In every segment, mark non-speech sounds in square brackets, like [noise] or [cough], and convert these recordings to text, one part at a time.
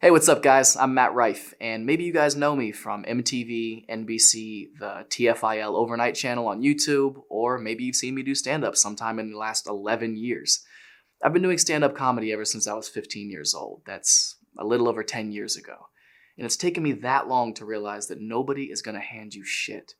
Hey, what's up, guys? I'm Matt Rife, and maybe you guys know me from MTV, NBC, the TFIL Overnight channel on YouTube, or maybe you've seen me do stand up sometime in the last 11 years. I've been doing stand up comedy ever since I was 15 years old. That's a little over 10 years ago. And it's taken me that long to realize that nobody is going to hand you shit.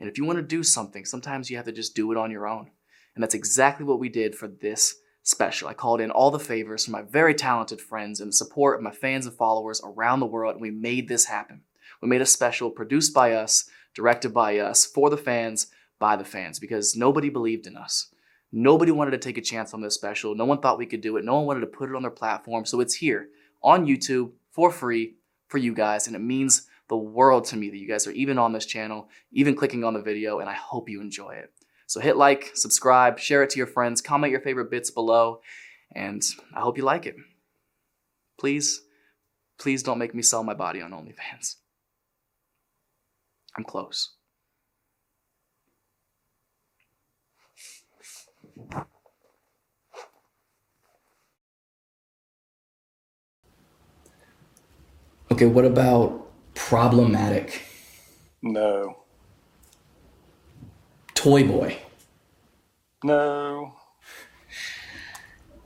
And if you want to do something, sometimes you have to just do it on your own. And that's exactly what we did for this special. I called in all the favors from my very talented friends and the support of my fans and followers around the world, and we made this happen. We made a special produced by us, directed by us, for the fans, by the fans, because nobody believed in us. Nobody wanted to take a chance on this special. No one thought we could do it. No one wanted to put it on their platform. So it's here on YouTube for free for you guys, and it means the world to me that you guys are even on this channel, even clicking on the video, and I hope you enjoy it. So hit like, subscribe, share it to your friends, comment your favorite bits below, and I hope you like it. Please, please don't make me sell my body on OnlyFans. I'm close. Okay, what about problematic? No. Toy boy. No.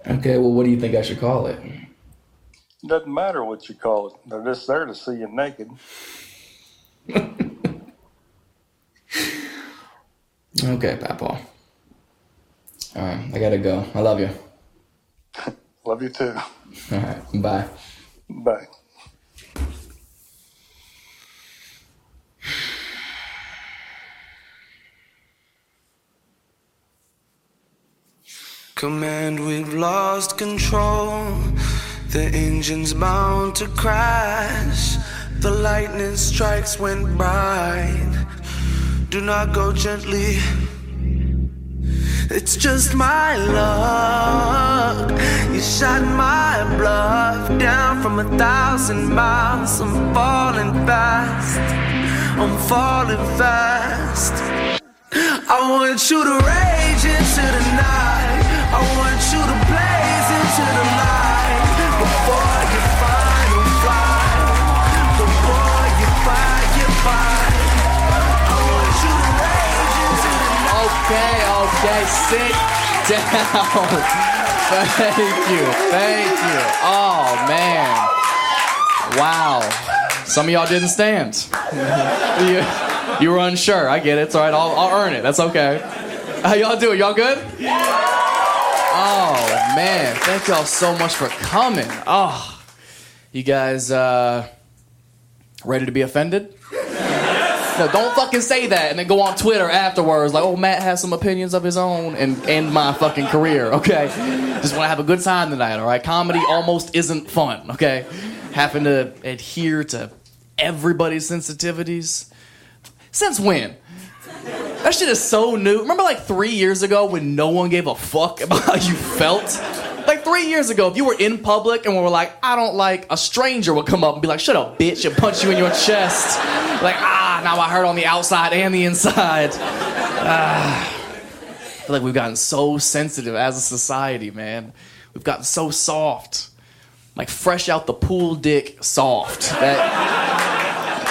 Okay, well, what do you think I should call it? Doesn't matter what you call it. They're just there to see you naked. [laughs] Okay, Papa. All right, I gotta go. I love you. [laughs] Love you too. All right, bye. Bye. Command, we've lost control. The engine's bound to crash. The lightning strikes when bright. Do not go gently. It's just my luck. You shot my bluff down from a thousand miles. I'm falling fast. I'm falling fast. I want you to rage into the night. I want you to blaze into the light. Okay, okay, sit down. [laughs] Thank you, thank you. Oh, man. Wow. Some of y'all didn't stand. [laughs] you, you were unsure. I get it. It's all right. I'll, I'll earn it. That's okay. How y'all doing? Y'all good? Oh, man. Thank y'all so much for coming. Oh, you guys uh, ready to be offended? No, don't fucking say that and then go on Twitter afterwards like, oh, Matt has some opinions of his own and end my fucking career, okay? Just want to have a good time tonight, all right? Comedy almost isn't fun, okay? Having to adhere to everybody's sensitivities. Since when? That shit is so new. Remember like three years ago when no one gave a fuck [laughs] about how you felt? Like three years ago, if you were in public and we were like, I don't like, a stranger would come up and be like, shut up, bitch, and punch you in your chest. Like, ah, now I hurt on the outside and the inside. Ah. I feel like we've gotten so sensitive as a society, man. We've gotten so soft. Like fresh out the pool dick soft. That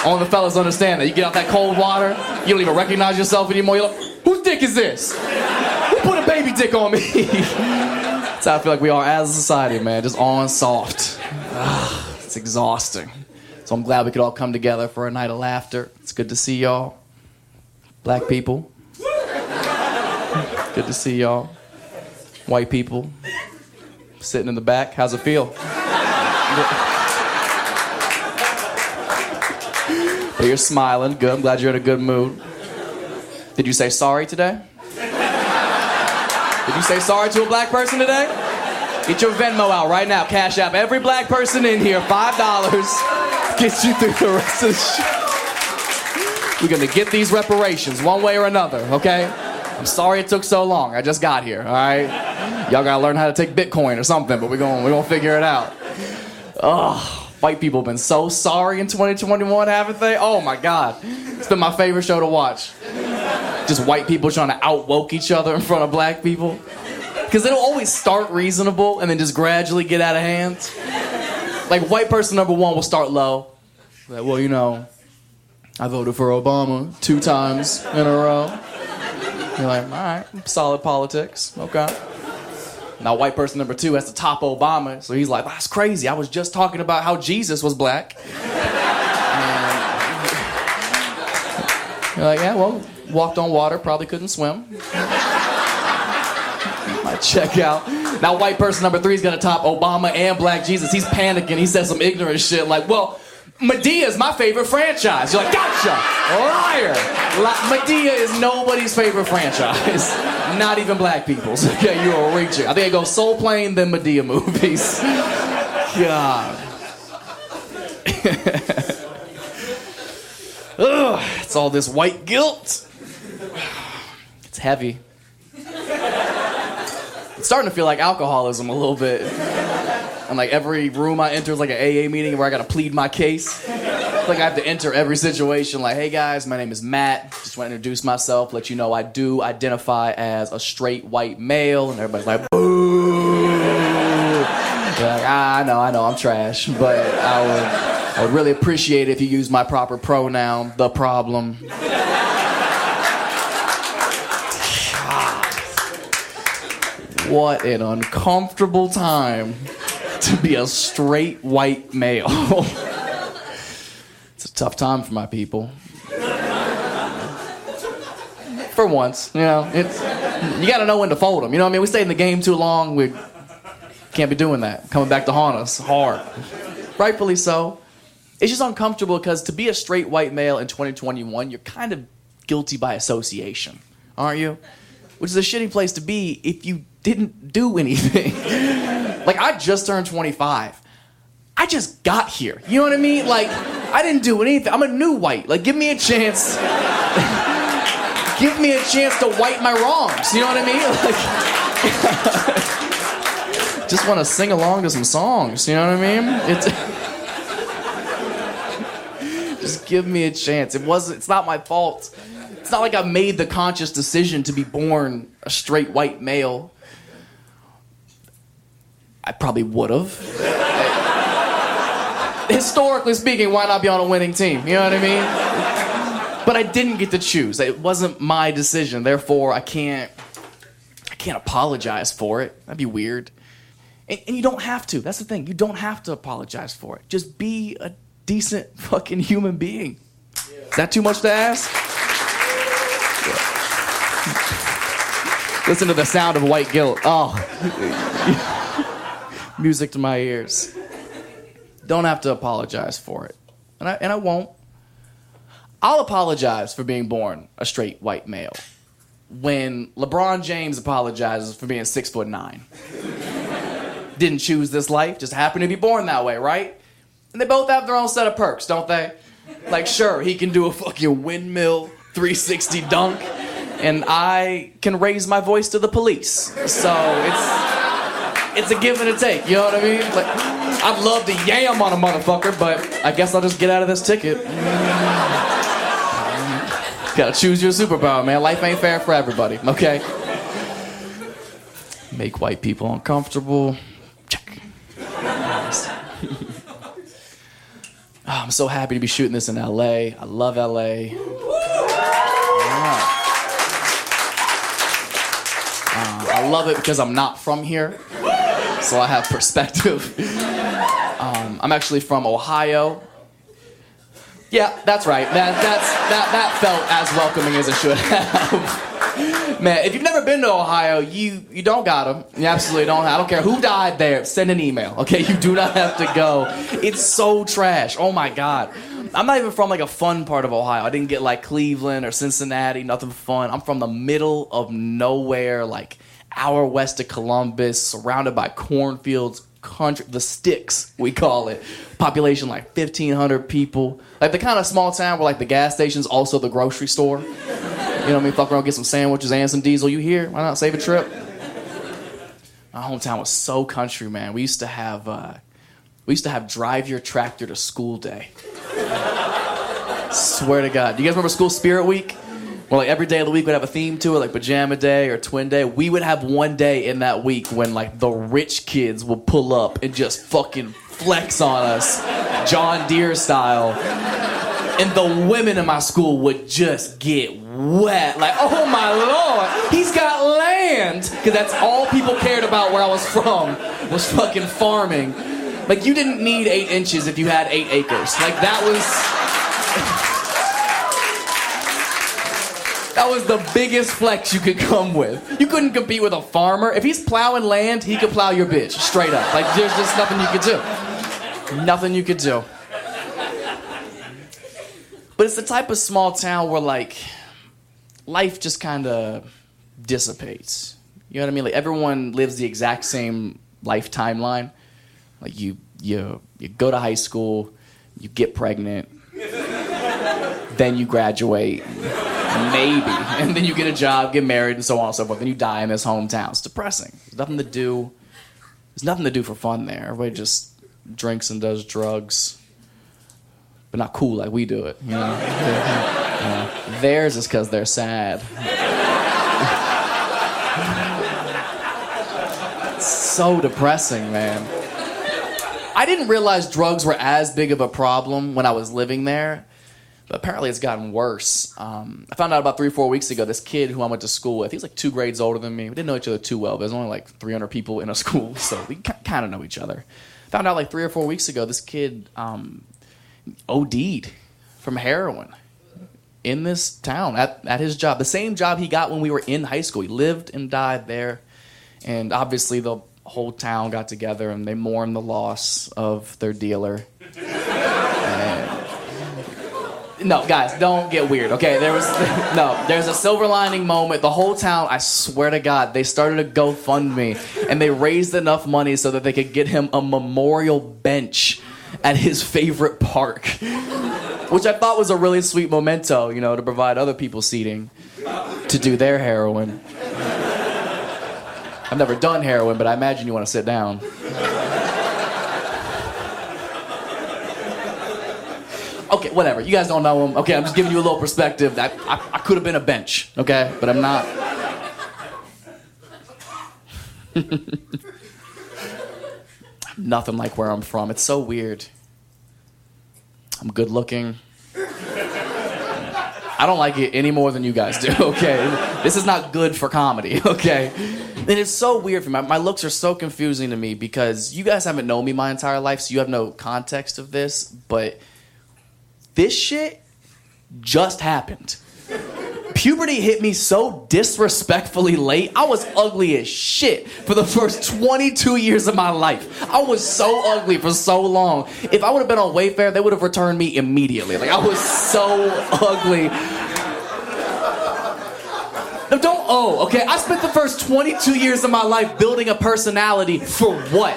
all the fellas understand that. You get out that cold water, you don't even recognize yourself anymore. You're like, whose dick is this? Who put a baby dick on me? [laughs] That's how I feel like we are as a society, man. Just on soft. Ah, it's exhausting. So I'm glad we could all come together for a night of laughter. It's good to see y'all. Black people. Good to see y'all. White people. Sitting in the back. How's it feel? But you're smiling. Good. I'm glad you're in a good mood. Did you say sorry today? Did you say sorry to a black person today? Get your Venmo out right now. Cash app every black person in here. Five dollars. Get you through the rest of the show. We're gonna get these reparations one way or another, okay? I'm sorry it took so long. I just got here, all right? Y'all gotta learn how to take Bitcoin or something, but we're gonna we're gonna figure it out. Oh, white people have been so sorry in 2021, haven't they? Oh my god. It's been my favorite show to watch. Just white people trying to outwoke each other in front of black people. Because it'll always start reasonable and then just gradually get out of hand. like white person number one will start low. Like, well, you know, I voted for Obama two times in a row. You're like, all right, solid politics. Okay. Now, white person number two has to top Obama, so he's like, that's crazy. I was just talking about how Jesus was black. You're [laughs] like, yeah, well, walked on water, probably couldn't swim. [laughs] Might check out. Now, white person number three is gonna top Obama and Black Jesus. He's panicking. He says some ignorant shit like, well, Madea is my favorite franchise. You're like, gotcha, liar. La- Madea is nobody's favorite franchise. [laughs] Not even black people's. [laughs] Okay, you're a reacher. I think I go Soul Plane, then Madea movies. [laughs] God. [laughs] Ugh, it's all this white guilt. [sighs] It's heavy. It's starting to feel like alcoholism a little bit. And like every room I enter is like an AA meeting where I gotta plead my case. Like I have to enter every situation like, hey guys, my name is Matt. Just want to introduce myself, let you know I do identify as a straight white male. And everybody's like, boo. Like, ah, I know, I know, I'm trash. But I would, I would really appreciate it if you use my proper pronoun, the problem. [sighs] What an uncomfortable time to be a straight white male. it's a tough time for my people. For once, you know, it's you got to know when to fold them. You know what I mean? We stay in the game too long. We can't be doing that. Coming back to haunt us hard. Rightfully so. It's just uncomfortable because to be a straight white male in 2021, you're kind of guilty by association, aren't you? Which is a shitty place to be if you didn't do anything. [laughs] like I just turned 25. I just got here. You know what I mean? Like I didn't do anything. I'm a new white. Like give me a chance. [laughs] give me a chance to white my wrongs. You know what I mean? [laughs] Like [laughs] just want to sing along to some songs. You know what I mean? It's just give me a chance. It wasn't. It's not my fault. It's not like I made the conscious decision to be born a straight white male. I probably would have. Historically speaking, why not be on a winning team? You know what I mean? But I didn't get to choose. It wasn't my decision. Therefore, I can't. I can't apologize for it. That'd be weird. And, and you don't have to. That's the thing. You don't have to apologize for it. Just be a decent fucking human being. Is that too much to ask? Listen to the sound of white guilt. Oh. [laughs] Music to my ears. Don't have to apologize for it. And I, and I won't. I'll apologize for being born a straight white male when LeBron James apologizes for being six foot nine. Didn't choose this life, just happened to be born that way, right? And they both have their own set of perks, don't they? Like, sure, he can do a fucking windmill 360 dunk, and I can raise my voice to the police. So it's it's a give and a take. You know what I mean? Like, I'd love to yam on a motherfucker, but I guess I'll just get out of this ticket. Gotta choose your superpower, man. Life ain't fair for everybody, okay? Make white people uncomfortable. Check. Oh, I'm so happy to be shooting this in LA. I love LA. Yeah. Uh, I love it because I'm not from here, so I have perspective. Um, I'm actually from Ohio. Yeah, that's right. That, that's, that, that felt as welcoming as it should have. [laughs] Man, if you've never been to Ohio, you, you don't got them. You absolutely don't. I don't care who died there. Send an email, okay? You do not have to go. It's so trash. Oh my God. I'm not even from like a fun part of Ohio. I didn't get like Cleveland or Cincinnati, nothing fun. I'm from the middle of nowhere, like hour west of Columbus, surrounded by cornfields, country, the sticks, we call it. Population like 1,500 people. Like the kind of small town where like the gas station's also the grocery store. You know what I mean? Fuck around, get some sandwiches and some diesel. You here? Why not save a trip? My hometown was so country, man. We used to have uh, we used to have drive your tractor to school day. [laughs] Swear to God. Do you guys remember School Spirit Week? Well, like every day of the week would have a theme to it, like pajama day or twin day. We would have one day in that week when like the rich kids would pull up and just fucking flex on us, John Deere style. And the women in my school would just get wet. Like, oh my lord, he's got land. Because that's all people cared about where I was from, was fucking farming. Like, you didn't need eight inches if you had eight acres. Like, that was. That was the biggest flex you could come with. You couldn't compete with a farmer. If he's plowing land, he could plow your bitch straight up. Like there's just nothing you could do. Nothing you could do. But it's the type of small town where like life just kind of dissipates. You know what I mean? Like everyone lives the exact same life timeline. Like you you you go to high school, you get pregnant, then you graduate maybe. [laughs] And then you get a job, get married, and so on and so forth. Then you die in this hometown. It's depressing. There's nothing to do. There's nothing to do for fun there. Everybody just drinks and does drugs, but not cool like we do it. You know? uh, [laughs] theirs is because they're sad. it's so depressing, man. I didn't realize drugs were as big of a problem when I was living there apparently it's gotten worse. Um, I found out about three or four weeks ago, this kid who I went to school with, he's like two grades older than me. We didn't know each other too well, there's only like 300 people in a school, [laughs] so we kind of know each other. Found out like three or four weeks ago, this kid um, OD'd from heroin in this town at, at his job. The same job he got when we were in high school. He lived and died there. And obviously, the whole town got together and they mourned the loss of their dealer. [laughs] no, guys, don't get weird. Okay, there was [laughs] no. There's a silver lining moment. The whole town, I swear to God, they started a GoFundMe and they raised enough money so that they could get him a memorial bench at his favorite park, [laughs] which I thought was a really sweet memento. You know, to provide other people seating to do their heroin. I've never done heroin, but I imagine you want to sit down. Okay, whatever. You guys don't know him. Okay, I'm just giving you a little perspective. That I, I could have been a bench, okay, but I'm not. [laughs] Nothing like where I'm from. It's so weird. I'm good looking. I don't like it any more than you guys do, [laughs] okay? This is not good for comedy, [laughs] okay? And it's so weird for me. My looks are so confusing to me because you guys haven't known me my entire life, so you have no context of this, but this shit just happened. Puberty hit me so disrespectfully late. I was ugly as shit for the first 22 years of my life. I was so ugly for so long. If I would have been on Wayfair, they would have returned me immediately. Like I was so ugly. No, don't oh, okay? I spent the first 22 years of my life building a personality for what?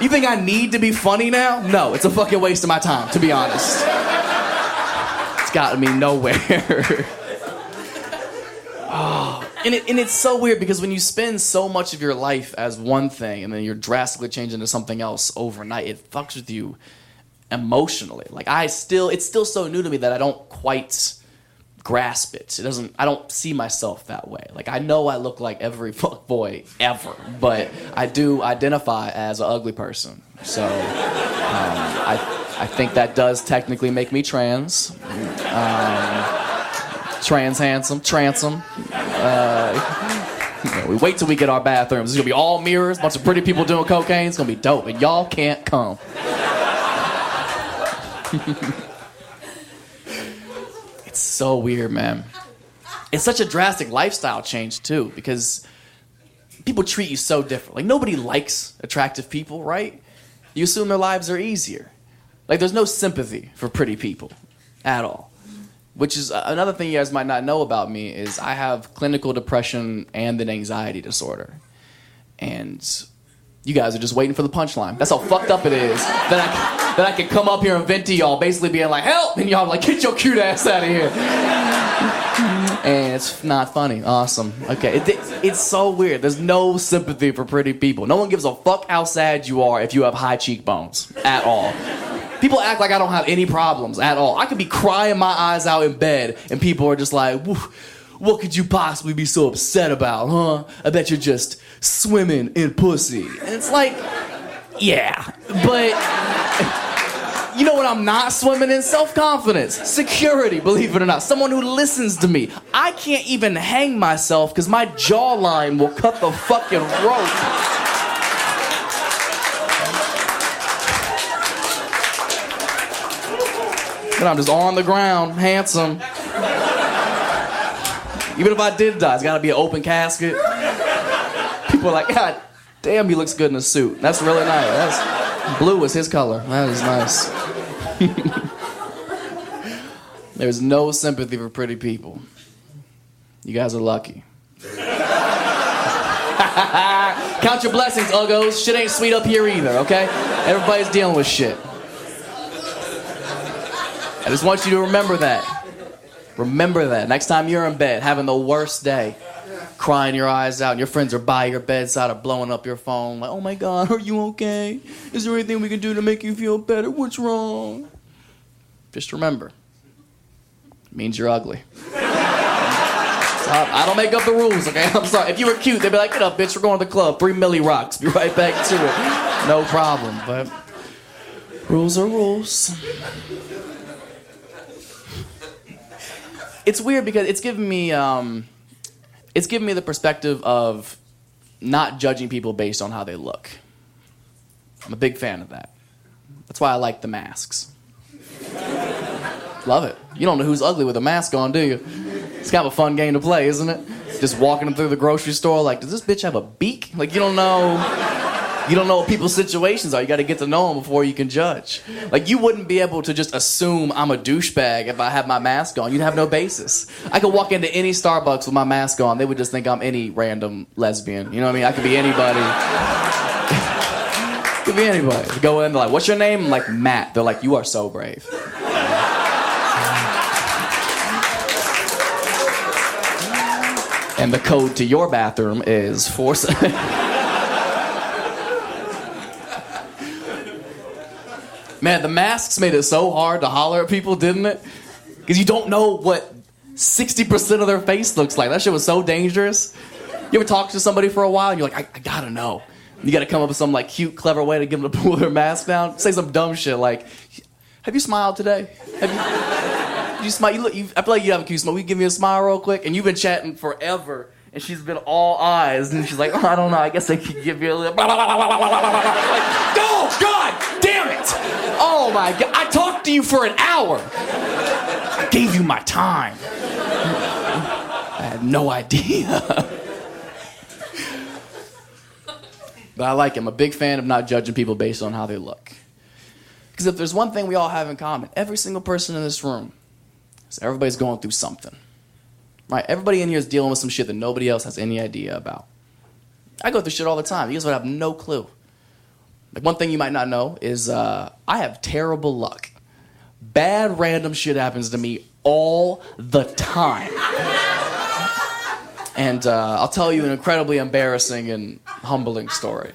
You think I need to be funny now? No, it's a fucking waste of my time, to be honest. It's gotten me nowhere. [laughs] oh, and, it, and it's so weird because when you spend so much of your life as one thing and then you're drastically changing to something else overnight, it fucks with you emotionally. Like I still, it's still so new to me that I don't quite grasp it. It doesn't. I don't see myself that way. Like I know I look like every [laughs] fuck boy ever, but I do identify as an ugly person. So um, I I think that does technically make me trans. Um, trans handsome, transom. Uh, [laughs] we wait till we get our bathrooms. It's gonna be all mirrors, bunch of pretty people doing cocaine. It's gonna be dope, and y'all can't come. [laughs] so weird, man. It's such a drastic lifestyle change too, because people treat you so different. Like nobody likes attractive people, right? You assume their lives are easier. Like there's no sympathy for pretty people at all. Which is uh, another thing you guys might not know about me is I have clinical depression and an anxiety disorder. And you guys are just waiting for the punchline. That's how fucked up it is that I, that I can come up here and vent to y'all, basically being like, help! And y'all like, get your cute ass out of here. and it's not funny. Awesome. Okay. It, it, it's so weird. There's no sympathy for pretty people. No one gives a fuck how sad you are if you have high cheekbones at all. People act like I don't have any problems at all. I could be crying my eyes out in bed, and people are just like, what could you possibly be so upset about, huh? I bet you're just swimming in pussy. And it's like, Yeah, but you know what I'm not swimming in? Self confidence, security, believe it or not. Someone who listens to me. I can't even hang myself because my jawline will cut the fucking rope. And I'm just on the ground, handsome. Even if I did die, it's gotta be an open casket. People are like, God damn, he looks good in a suit. That's really nice. That's blue is his color. That is nice. [laughs] There's no sympathy for pretty people. You guys are lucky. [laughs] Count your blessings, uggos. Shit ain't sweet up here either, okay? Everybody's dealing with shit. I just want you to remember that. Remember that. Next time you're in bed having the worst day, crying your eyes out, and your friends are by your bedside or blowing up your phone, like, oh my God, are you okay? Is there anything we can do to make you feel better? What's wrong? Just remember, it means you're ugly. I don't make up the rules, okay? I'm sorry. If you were cute, they'd be like, get up, bitch, we're going to the club. Three milli rocks. Be right back to it. No problem. But rules are rules. it's weird because it's given me um, it's given me the perspective of not judging people based on how they look. I'm a big fan of that. That's why I like the masks. [laughs] Love it. You don't know who's ugly with a mask on, do you? It's kind of a fun game to play, isn't it? Just walking them through the grocery store, like, does this bitch have a beak? Like, you don't know. You don't know what people's situations are. You got to get to know them before you can judge. Like you wouldn't be able to just assume I'm a douchebag if I have my mask on. You'd have no basis. I could walk into any Starbucks with my mask on. They would just think I'm any random lesbian. You know what I mean? I could be anybody. [laughs] could be anybody. Go in, they're like, "What's your name?" I'm like Matt. They're like, "You are so brave." and the code to your bathroom is four. [laughs] Man, the masks made it so hard to holler at people, didn't it? Because you don't know what 60% of their face looks like. That shit was so dangerous. You ever talk to somebody for a while and you're like, I, I gotta know. You gotta come up with some like cute, clever way to get them to [laughs] pull their mask down. Say some dumb shit like, Have you smiled today? Have you, [laughs] you smile? You look. You, I feel like you have a cute smile. Will you give me a smile real quick? And you've been chatting forever, and she's been all eyes, and she's like, oh, I don't know. I guess I could give you a little. like, [laughs] go, God, damn it! Oh my God! I talked to you for an hour. I gave you my time. I had no idea. [laughs] but I like him. I'm a big fan of not judging people based on how they look. Because if there's one thing we all have in common, every single person in this room, is everybody's going through something. Right? Everybody in here is dealing with some shit that nobody else has any idea about. I go through shit all the time. You guys would have no clue. Like one thing you might not know is uh, I have terrible luck. Bad random shit happens to me all the time. and uh, I'll tell you an incredibly embarrassing and humbling story.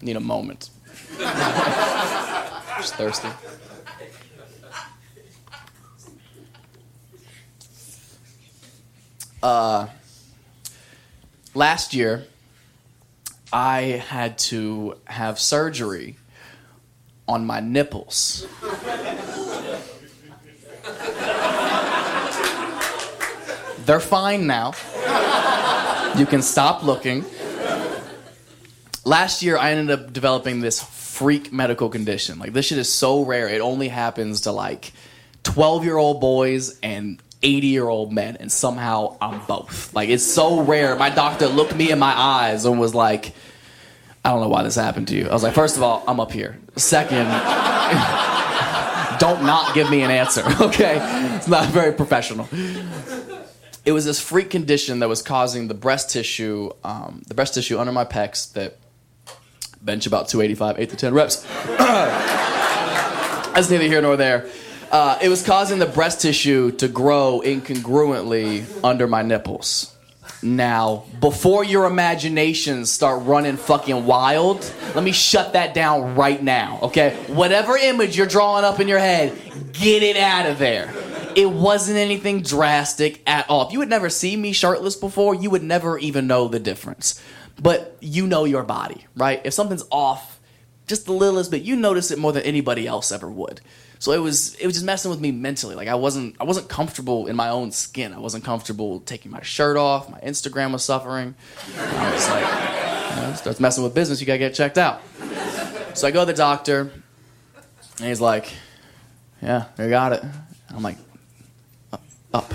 Need a moment. [laughs] Just thirsty. Uh, last year, I had to have surgery on my nipples. They're fine now. You can stop looking. Last year, I ended up developing this freak medical condition. Like, this shit is so rare. It only happens to like 12 year old boys and 80 year old men, and somehow I'm both. Like, it's so rare. My doctor looked me in my eyes and was like, I don't know why this happened to you. I was like, first of all, I'm up here. Second, [laughs] don't not give me an answer, [laughs] okay? It's not very professional. It was this freak condition that was causing the breast tissue, um, the breast tissue under my pecs that bench about 285, 8 to 10 reps. [coughs] That's neither here nor there. Uh, it was causing the breast tissue to grow incongruently under my nipples. Now, before your imaginations start running fucking wild, let me shut that down right now, okay? Whatever image you're drawing up in your head, get it out of there. It wasn't anything drastic at all. If you had never seen me shirtless before, you would never even know the difference. but you know your body, right? If something's off just the littlest bit, you notice it more than anybody else ever would. So it was it was just messing with me mentally. Like I wasn't I wasn't comfortable in my own skin. I wasn't comfortable taking my shirt off. My Instagram was suffering. I was like, you know, starts messing with business. You gotta get checked out. So I go to the doctor, and he's like, "Yeah, you got it." I'm like, "Up." up.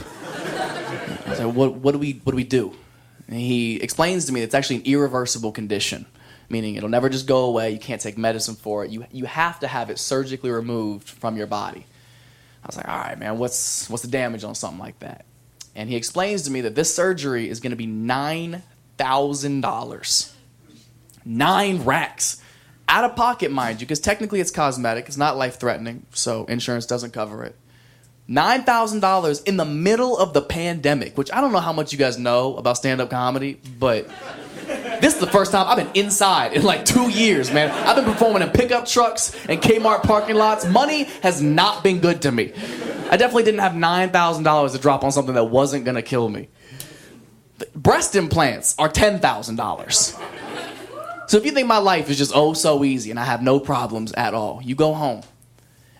I was like, "What? What do we? What do we do?" And he explains to me it's actually an irreversible condition, meaning it'll never just go away. You can't take medicine for it. You you have to have it surgically removed from your body. I was like, "All right, man. What's what's the damage on something like that?" And he explains to me that this surgery is going to be nine thousand dollars, nine racks out of pocket, mind you, because technically it's cosmetic. It's not life threatening, so insurance doesn't cover it. $9,000 in the middle of the pandemic, which I don't know how much you guys know about stand up comedy, but this is the first time I've been inside in like two years, man. I've been performing in pickup trucks and Kmart parking lots. Money has not been good to me. I definitely didn't have $9,000 to drop on something that wasn't gonna kill me. Breast implants are $10,000. So if you think my life is just oh so easy and I have no problems at all, you go home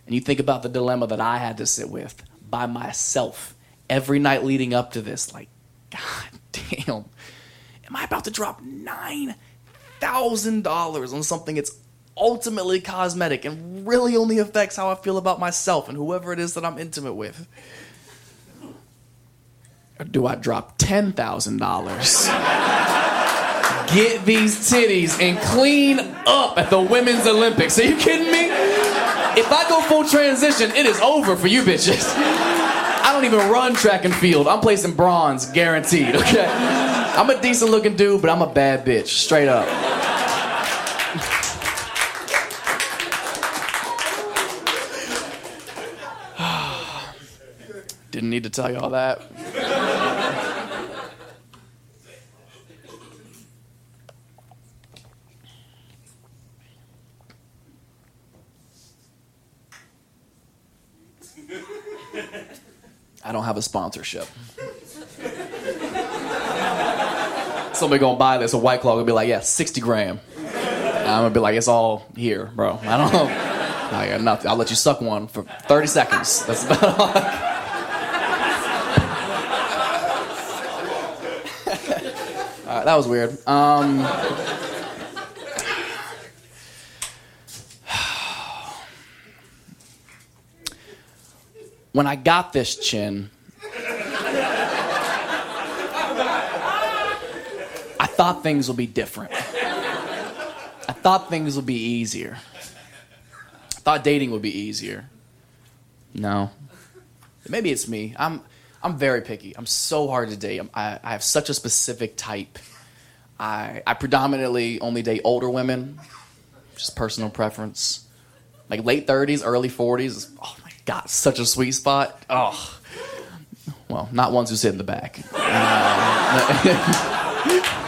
and you think about the dilemma that I had to sit with by myself every night leading up to this. Like, [laughs] God damn, am I about to drop $9,000 on something that's ultimately cosmetic and really only affects how I feel about myself and whoever it is that I'm intimate with? Or do I drop $10,000? [laughs] get these titties and clean up at the Women's Olympics. Are you kidding me? If I go full transition, it is over for you bitches. [laughs] I don't even run track and field. I'm placing bronze, guaranteed, okay? I'm a decent looking dude, but I'm a bad bitch, straight up. [sighs] Didn't need to tell you all that. I don't have a sponsorship. Somebody gonna buy this, a white claw gonna be like, yeah, 60 gram. I'm gonna be like, it's all here, bro. I don't know. I got nothing. I'll let you suck one for 30 seconds. That's about all. [laughs] all right, that was weird. Um, [sighs] when I got this chin, thought things would be different. I thought things would be easier. I thought dating would be easier. No. Maybe it's me. I'm I'm very picky. I'm so hard to date. I, I have such a specific type. I I predominantly only date older women, just personal preference. Like late 30s, early 40s. Oh my god, such a sweet spot. Oh. Well, not ones who sit in the back. Uh, [laughs]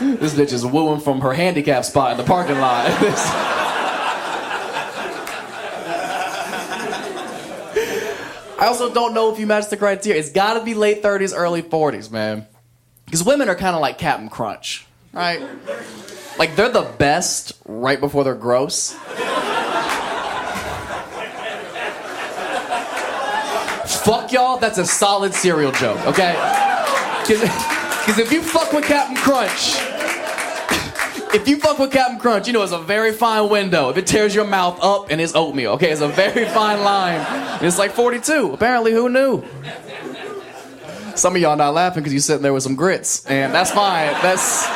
this bitch is wooing from her handicap spot in the parking lot. [laughs] I also don't know if you match the criteria. It's got to be late 30s, early 40s, man. Because women are kind of like Captain Crunch, right? Like they're the best right before they're gross. Fuck y'all, that's a solid cereal joke, okay? Because if you fuck with Captain Crunch, [laughs] if you fuck with Captain Crunch, you know it's a very fine window. If it tears your mouth up and it's oatmeal, okay? It's a very [laughs] fine line. It's like 42. Apparently, who knew? Some of y'all not laughing because you're sitting there with some grits, and that's fine. That's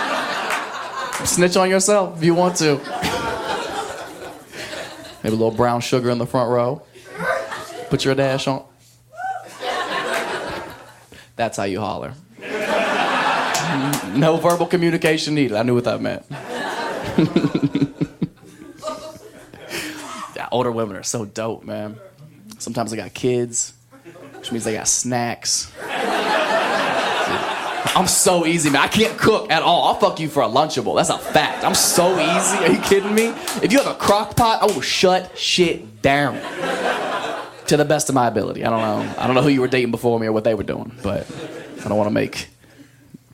snitch on yourself if you want to. [laughs] Maybe a little brown sugar in the front row. Put your dash on. That's how you holler. No verbal communication needed. I knew what that meant. [laughs] yeah, older women are so dope, man. Sometimes they got kids, which means they got snacks. [laughs] I'm so easy, man. I can't cook at all. I'll fuck you for a Lunchable. That's a fact. I'm so easy. Are you kidding me? If you have a crock pot, I will shut shit down. To the best of my ability. I don't know. I don't know who you were dating before me or what they were doing, but I don't want to make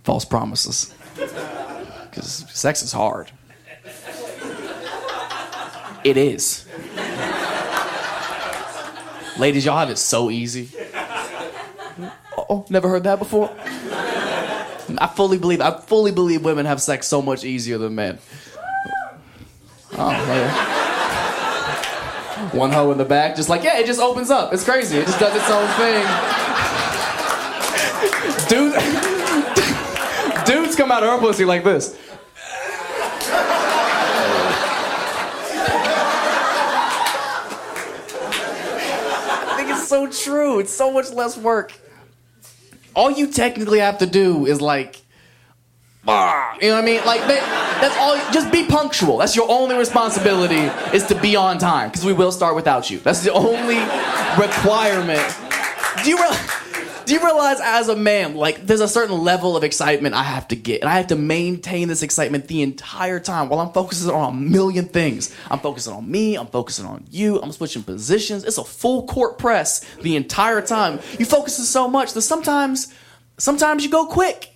false promises. Because sex is hard. It is. Ladies, y'all have it so easy. Oh, oh, never heard that before? I fully believe, I fully believe women have sex so much easier than men. Oh. One hoe in the back, just like, yeah, it just opens up. It's crazy. It just does its own thing. Dude, come out of her pussy like this. I think it's so true. It's so much less work. All you technically have to do is like, ah, you know what I mean? Like that's all. Just be punctual. That's your only responsibility is to be on time because we will start without you. That's the only requirement. Do you realize? Do you realize as a man, like there's a certain level of excitement I have to get, and I have to maintain this excitement the entire time while I'm focusing on a million things. I'm focusing on me, I'm focusing on you, I'm switching positions. It's a full court press the entire time. You focus so much that sometimes, sometimes you go quick.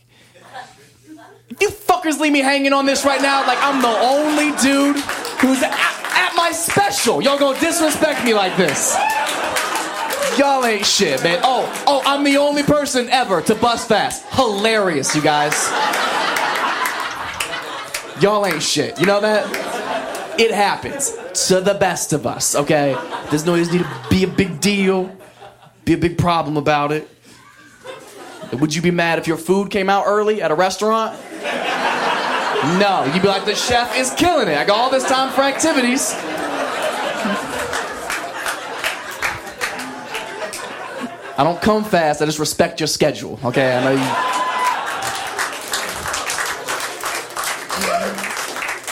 You fuckers leave me hanging on this right now, like I'm the only dude who's at, at my special. Y'all gonna disrespect me like this. Y'all ain't shit, man. Oh, oh, I'm the only person ever to bust fast. Hilarious, you guys. Y'all ain't shit. You know that? It happens to the best of us, okay? There's no need to be a big deal, be a big problem about it. Would you be mad if your food came out early at a restaurant? No, you'd be like, the chef is killing it. I got all this time for activities. I don't come fast. I just respect your schedule. Okay, I know you.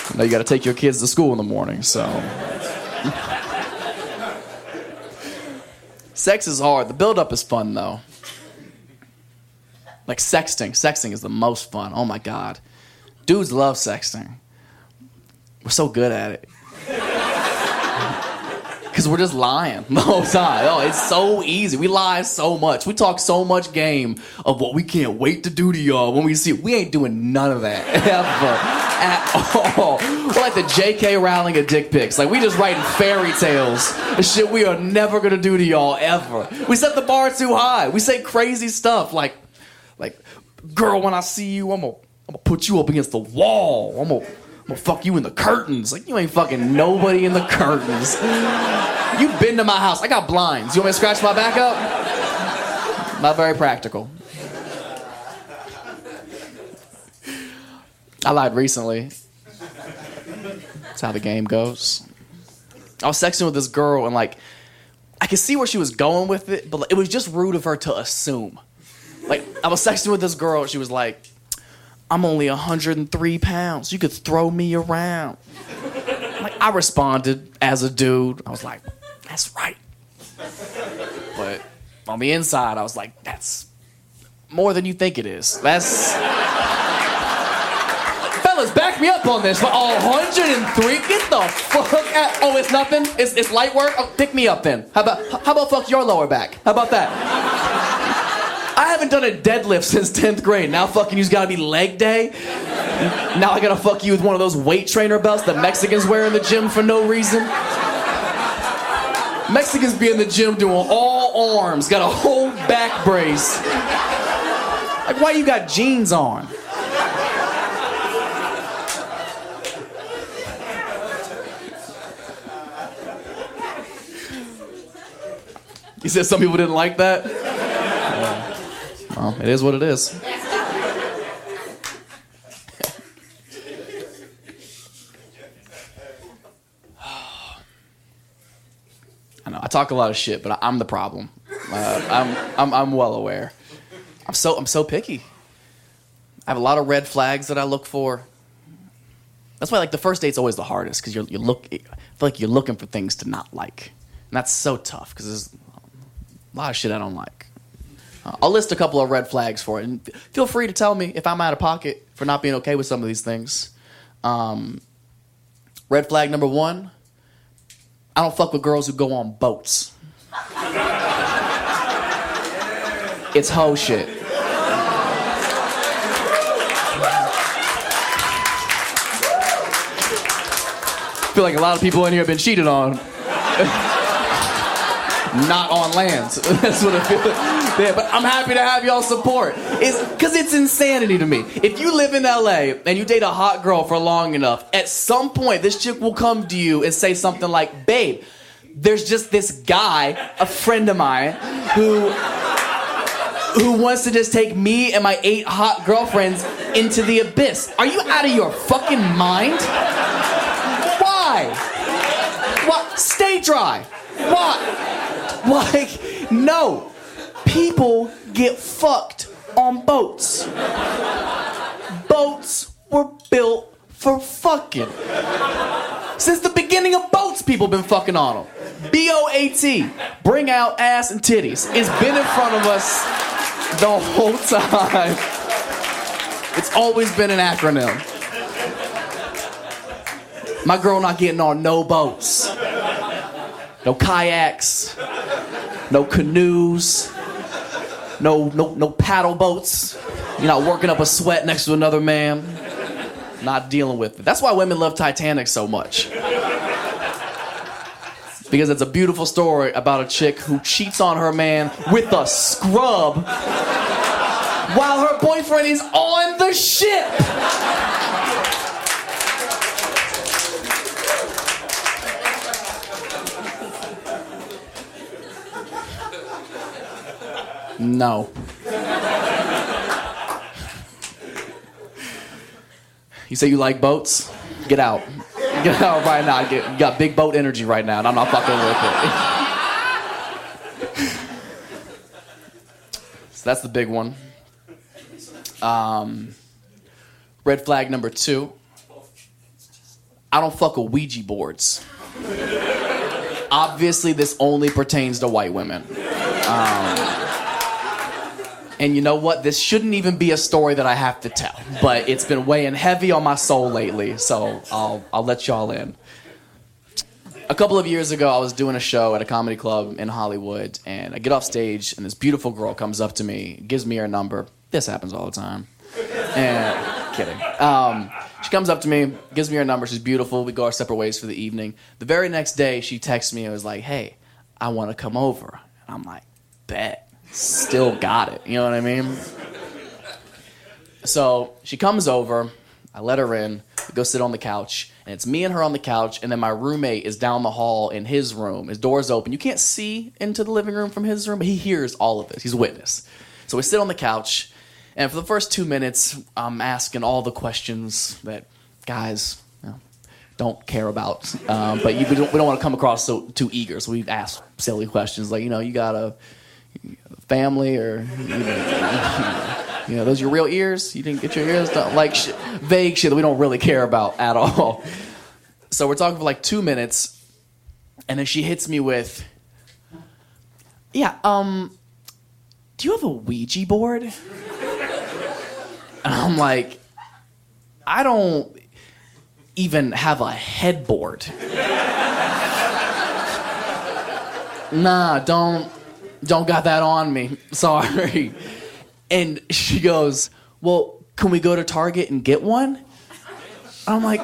I know you got to take your kids to school in the morning, so. Sex is hard. The build-up is fun though. Like sexting. Sexting is the most fun. Oh my god, dudes love sexting. We're so good at it. Because we're just lying the whole time. Oh, it's so easy. We lie so much. We talk so much game of what we can't wait to do to y'all when we see it. We ain't doing none of that [laughs] ever at all. We're like the J.K. Rowling of dick pics. Like we just writing fairy tales. Shit we are never gonna do to y'all ever. We set the bar too high. We say crazy stuff like, like, girl, when I see you, I'm I'm gonna put you up against the wall. I'm gonna. I'm gonna fuck you in the curtains. Like, you ain't fucking nobody in the curtains. You've been to my house. I got blinds. You want me to scratch my back up? Not very practical. I lied recently. That's how the game goes. I was sexting with this girl, and like, I could see where she was going with it, but it was just rude of her to assume. Like, I was sexting with this girl, and she was like, I'm only 103 pounds. You could throw me around. Like, I responded as a dude. I was like, that's right. But on the inside, I was like, that's more than you think it is. That's. Fellas, back me up on this. But 103? Get the fuck out. Oh, it's nothing? It's, it's light work? Oh, pick me up then. How about, how about fuck your lower back? How about that? I haven't done a deadlift since 10th grade. Now fucking you's gotta be leg day. Now I gotta fuck you with one of those weight trainer belts that Mexicans wear in the gym for no reason. Mexicans be in the gym doing all arms, got a whole back brace. Like, why you got jeans on? You said some people didn't like that? Well, it is what it is. I know I talk a lot of shit, but I'm the problem. Uh, I'm, I'm I'm well aware. I'm so I'm so picky. I have a lot of red flags that I look for. That's why like the first date's always the hardest because you're you look I feel like you're looking for things to not like, and that's so tough because there's a lot of shit I don't like. I'll list a couple of red flags for it, and feel free to tell me if I'm out of pocket for not being okay with some of these things. Um, red flag number one: I don't fuck with girls who go on boats. [laughs] it's hoe shit. I feel like a lot of people in here have been cheated on. [laughs] Not on land. [laughs] That's what I feel. Yeah, but I'm happy to have y'all support. It's because it's insanity to me. If you live in LA and you date a hot girl for long enough, at some point this chick will come to you and say something like, "Babe, there's just this guy, a friend of mine, who who wants to just take me and my eight hot girlfriends into the abyss. Are you out of your fucking mind? Why? What? Stay dry. Why? [laughs] Like, no. People get fucked on boats. Boats were built for fucking. Since the beginning of boats, people been fucking on them. B O A T, bring out ass and titties. It's been in front of us the whole time. It's always been an acronym. My girl not getting on no boats, no kayaks, no canoes, no no no paddle boats. You're not working up a sweat next to another man. Not dealing with it. That's why women love Titanic so much. Because it's a beautiful story about a chick who cheats on her man with a scrub while her boyfriend is on the ship. No. You say you like boats? Get out. Get out right now. Get, you got big boat energy right now, and I'm not fucking with it. so that's the big one. Um, red flag number two. I don't fuck with Ouija boards. Obviously, this only pertains to white women. Um, and you know what? This shouldn't even be a story that I have to tell, but it's been weighing heavy on my soul lately, so I'll, I'll let y'all in. A couple of years ago, I was doing a show at a comedy club in Hollywood, and I get off stage, and this beautiful girl comes up to me, gives me her number. This happens all the time. And kidding. Um, she comes up to me, gives me her number. She's beautiful. We go our separate ways for the evening. The very next day, she texts me and was like, "Hey, I want to come over." And I'm like, "Bet." Still got it. You know what I mean? So she comes over. I let her in. We go sit on the couch, and it's me and her on the couch, and then my roommate is down the hall in his room. His door's open. You can't see into the living room from his room, but he hears all of this. He's a witness. So we sit on the couch, and for the first two minutes, I'm asking all the questions that guys you know, don't care about. Um, but you, we don't, don't want to come across so too eager, so we ask silly questions like, you know, you got a family or you know, [laughs] you know, those your real ears? You didn't get your ears done? Like sh- vague shit that we don't really care about at all. [laughs] So we're talking for like two minutes, and then she hits me with, "Yeah, um, do you have a Ouija board?" [laughs] And I'm like, "I don't even have a headboard." nah, don't don't got that on me. [laughs] Sorry. And she goes, Well, can we go to Target and get one? I'm like,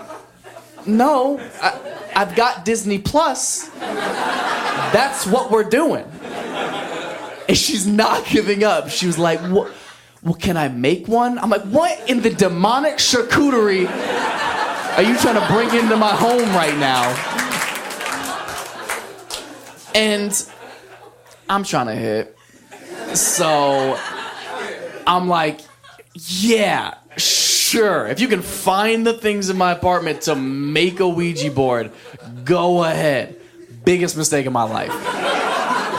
No, I, I've got Disney Plus. That's what we're doing. And she's not giving up. She was like, What? Well, can I make one? I'm like, What in the demonic charcuterie are you trying to bring into my home right now? And I'm trying to hit. So I'm like, yeah, sure. If you can find the things in my apartment to make a Ouija board, go ahead. Biggest mistake of my life.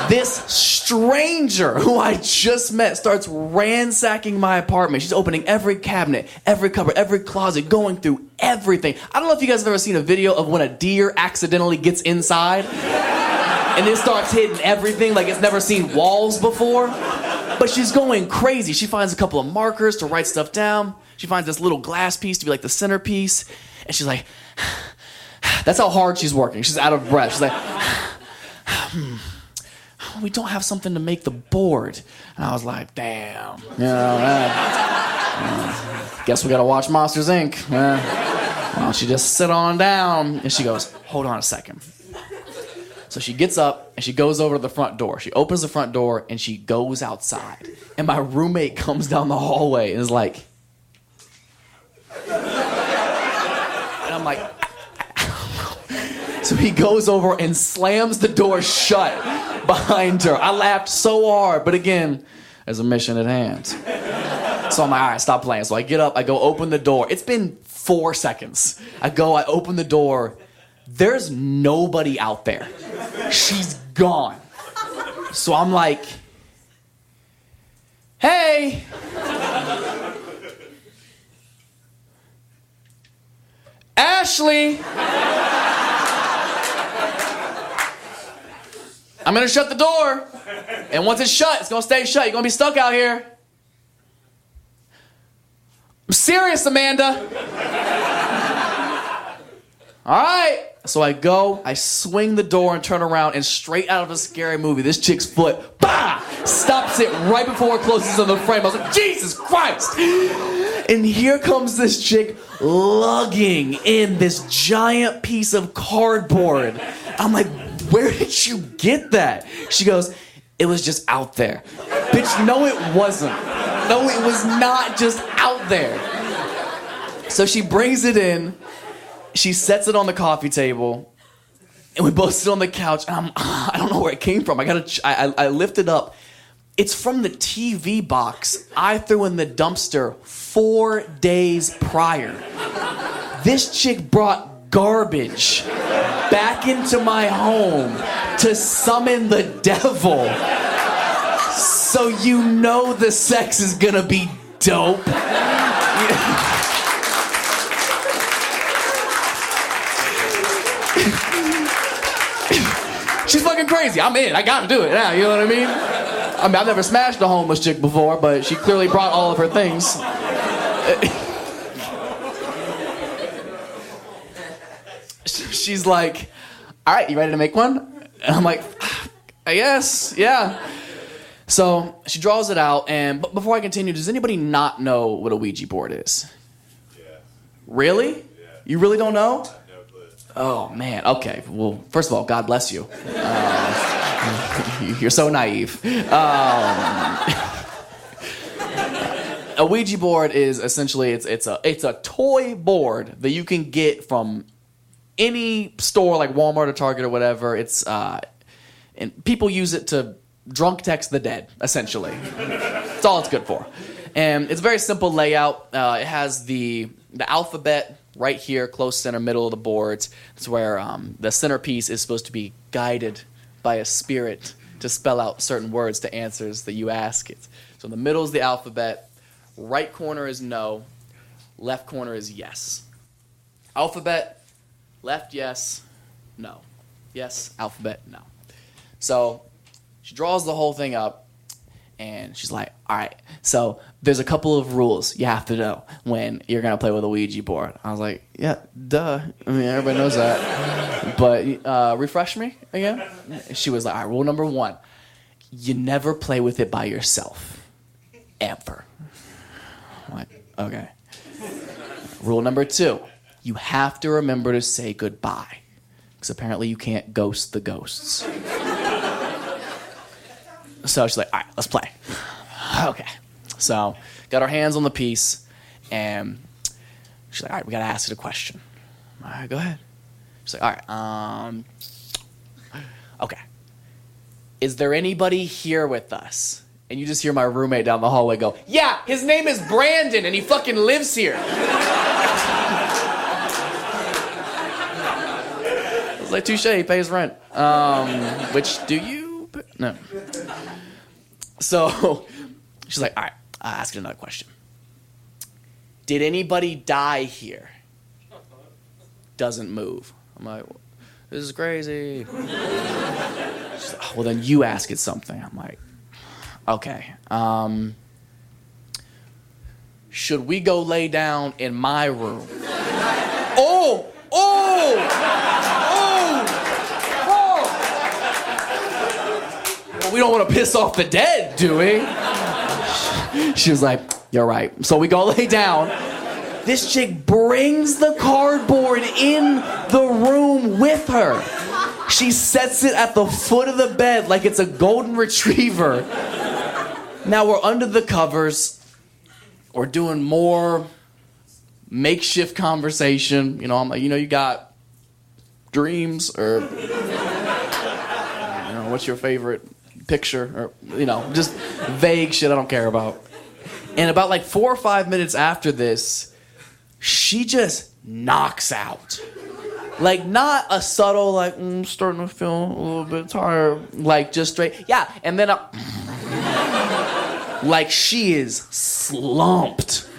This stranger who I just met starts ransacking my apartment. She's opening every cabinet, every cupboard, every closet, going through everything. I don't know if you guys have ever seen a video of when a deer accidentally gets inside and it starts hitting everything like it's never seen walls before. But she's going crazy. She finds a couple of markers to write stuff down. She finds this little glass piece to be like the centerpiece. And she's like, [sighs] that's how hard she's working. She's out of breath. She's like, [sighs] hmm, we don't have something to make the board. And I was like, damn. You know, uh, guess we gotta watch Monsters Inc. Uh, don't you just sit on down? And she goes, hold on a second. So she gets up and she goes over to the front door. She opens the front door and she goes outside. And my roommate comes down the hallway and is like, and I'm like, [laughs] so he goes over and slams the door shut behind her. I laughed so hard, but again, there's a mission at hand. So I'm like, all right, stop playing. So I get up, I go open the door. It's been four seconds. I go, I open the door. There's nobody out there. She's gone. So I'm like, hey. Ashley. I'm gonna shut the door. And once it's shut, it's gonna stay shut. You're gonna be stuck out here. I'm serious, Amanda. All right. So I go, I swing the door and turn around, and straight out of a scary movie, this chick's foot, bah, stops it right before it closes on the frame. I was like, Jesus Christ! And here comes this chick lugging in this giant piece of cardboard. I'm like, where did you get that? She goes, it was just out there. Bitch, no, it wasn't. No, it was not just out there. So she brings it in, she sets it on the coffee table, and we both sit on the couch. And I'm, [sighs] I don't know where it came from. I gotta, I, I, I lift it up. It's from the TV box I threw in the dumpster four days prior. This chick brought garbage back into my home to summon the devil. So you know the sex is gonna be dope. [laughs] She's fucking crazy. I'm in. I gotta do it now. You know what I mean? I mean, I've never smashed a homeless chick before, but she clearly brought all of her things. [laughs] She's like, all right, you ready to make one? And I'm like, I guess, yeah. So she draws it out, and but before I continue, does anybody not know what a Ouija board is? Yeah. Really? Yeah. You really don't know? Oh man. Okay. Well, first of all, God bless you. Uh, [laughs] you're so naive. Um, [laughs] a Ouija board is essentially it's it's a it's a toy board that you can get from any store like Walmart or Target or whatever. It's uh, and people use it to drunk text the dead. Essentially, that's all it's good for. And it's a very simple layout. Uh, it has the the alphabet right here, close center, middle of the boards. It's where um, the centerpiece is supposed to be guided by a spirit to spell out certain words to answers that you ask it. So in the middle is the alphabet. Right corner is no. Left corner is yes. Alphabet, left yes, no. Yes, alphabet, no. So she draws the whole thing up and she's like, all right, so there's a couple of rules you have to know when you're to play with a Ouija board. I was like, yeah, duh. I mean, everybody knows that. But uh, refresh me again. She was like, all right, rule number one you never play with it by yourself, ever. I'm like, okay. Rule number two you have to remember to say goodbye. Because apparently you can't ghost the ghosts. So she's like, all right, let's play. [sighs] Okay. So got our hands on the piece, and she's like, all right, we got to ask it a question. All right, go ahead. She's like, all right, um, okay. Is there anybody here with us? And you just hear my roommate down the hallway go, yeah, his name is Brandon, and he fucking lives here. [laughs] I was like, touche, he pays rent. Um, which do you? No. So [laughs] she's like, all right, I'll ask another question. Did anybody die here? Doesn't move. I'm like, this is crazy. Like, "Oh, well, then you ask it something. I'm like, okay. Um, should we go lay down in my room? [laughs] oh, oh, oh, we don't want to piss off the dead, do we? She was like, You're right. So we go [laughs] lay down. This chick brings the cardboard in the room with her. She sets it at the foot of the bed like it's a golden retriever. Now we're under the covers. We're doing more makeshift conversation. You know, I'm like, you know, you got dreams or you know, what's your favorite picture or you know, just vague shit I don't care about. And about like four or five minutes after this, she just knocks out. Like not a subtle like mm, starting to feel a little bit tired, like just straight yeah, and then a, [laughs] like she is slumped,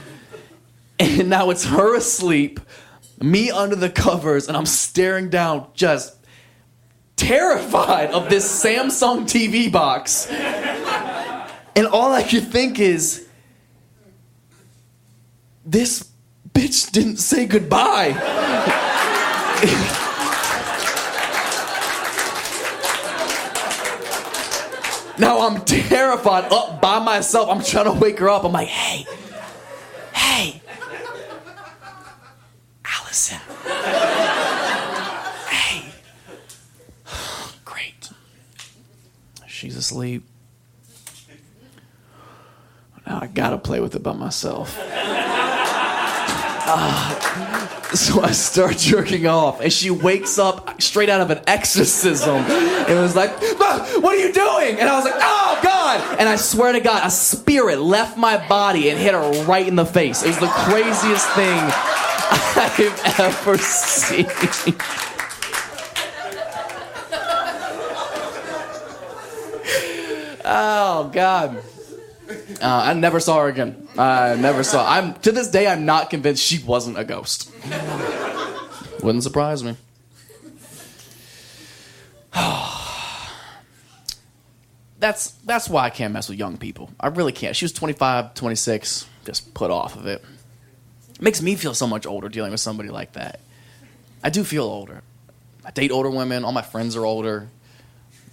and now it's her asleep, me under the covers, and I'm staring down, just terrified of this Samsung TV box, and all I could think is, this bitch didn't say goodbye. now I'm terrified up by myself. I'm trying to wake her up. I'm like, hey, hey, Allison. Hey. Great. She's asleep. Now I gotta play with it by myself. Ah. So I start jerking off, and she wakes up straight out of an exorcism and was like, "What are you doing?" And I was like, "Oh God!" And I swear to God, a spirit left my body and hit her right in the face. It was the craziest thing [laughs] I've ever seen. Oh God. Uh, I never saw her again. I never saw. I'm to this day. I'm not convinced she wasn't a ghost. Wouldn't surprise me. [sighs] that's that's why I can't mess with young people. I really can't. She was 25, 26. Just put off of it. It makes me feel so much older dealing with somebody like that. I do feel older. I date older women. All my friends are older.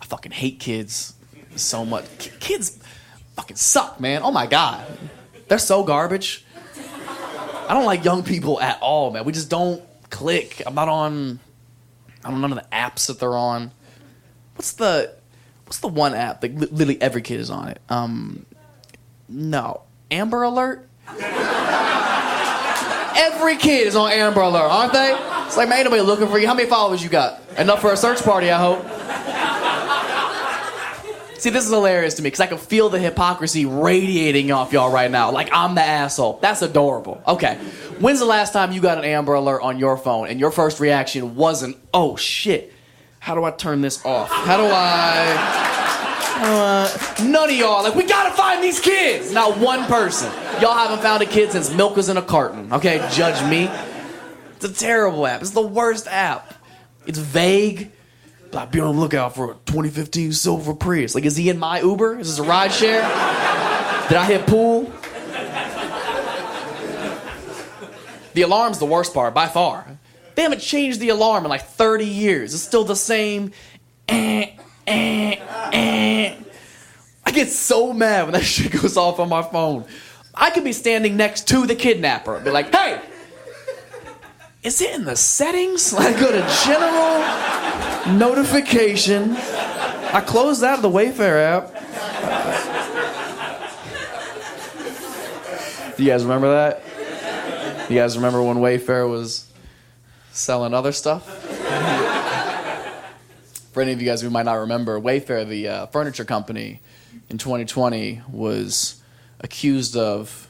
I fucking hate kids so much. Kids fucking suck, man. Oh my god, they're so garbage. I don't like young people at all, man. We just don't click. I'm not on. I don't know none of the apps that they're on. What's the What's the one app that li- literally every kid is on it? Um, no, Amber Alert. every kid is on Amber Alert, aren't they? It's like, man, ain't nobody looking for you. How many followers you got? Enough for a search party, I hope. See, this is hilarious to me because I can feel the hypocrisy radiating off y'all right now. Like I'm the asshole. That's adorable. Okay. When's the last time you got an Amber Alert on your phone and your first reaction wasn't, oh shit, how do I turn this off? How do I. Uh, none of y'all, like, we gotta find these kids! Not one person. Y'all haven't found a kid since milk was in a carton. Okay, judge me. It's a terrible app. It's the worst app. It's vague. Like, be on the lookout for a 2015 Silver Prius. Like, is he in my Uber? Is this a ride share? Did I hit pool? The alarm's the worst part by far. They haven't changed the alarm in like 30 years. It's still the same. Eh, eh, eh. I get so mad when that [laughs] shit goes off on my phone. I could be standing next to the kidnapper and be like, hey, is it in the settings? [laughs] Like, go to general notification. I closed out of the Wayfair app. Do you guys remember that? You guys remember when Wayfair was selling other stuff? [laughs] For any of you guys who might not remember, Wayfair, the uh, furniture company, in 2020 was accused of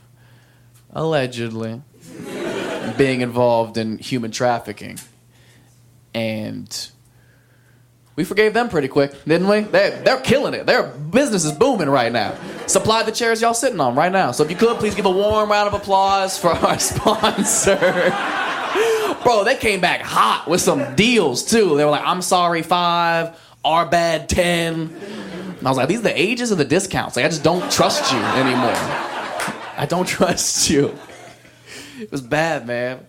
allegedly being involved in human trafficking. And we forgave them pretty quick, didn't we? They're, they're killing it. Their business is booming right now. Supply the chairs y'all sitting on right now. So if you could, please give a warm round of applause for our [laughs] sponsor. Bro, they came back hot with some deals too. They were like, I'm sorry, five, our bad, 10. And I was like, these are the ages of the discounts. Like, I just don't trust you anymore. I don't [laughs] trust you. It was bad, man.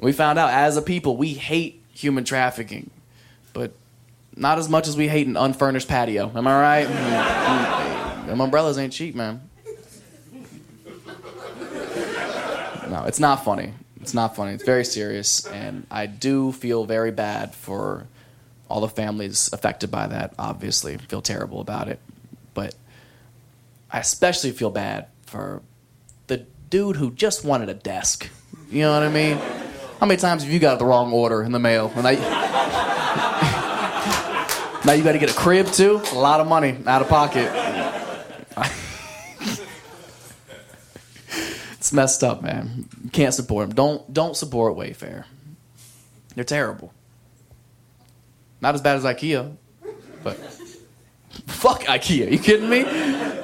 We found out as a people, we hate human trafficking, but not as much as we hate an unfurnished patio. Am I right? Mm, Them umbrellas ain't cheap, man. No, it's not funny. It's not funny. It's very serious, and I do feel very bad for all the families affected by that. Obviously, feel terrible about it, but I especially feel bad for the dude who just wanted a desk. You know what I mean? How many times have you got the wrong order in the mail? And I, [laughs] now you got to get a crib too. A lot of money out of pocket. [laughs] it's messed up, man. Can't support them. Don't don't support Wayfair. They're terrible. Not as bad as IKEA, but [laughs] fuck IKEA. You kidding me?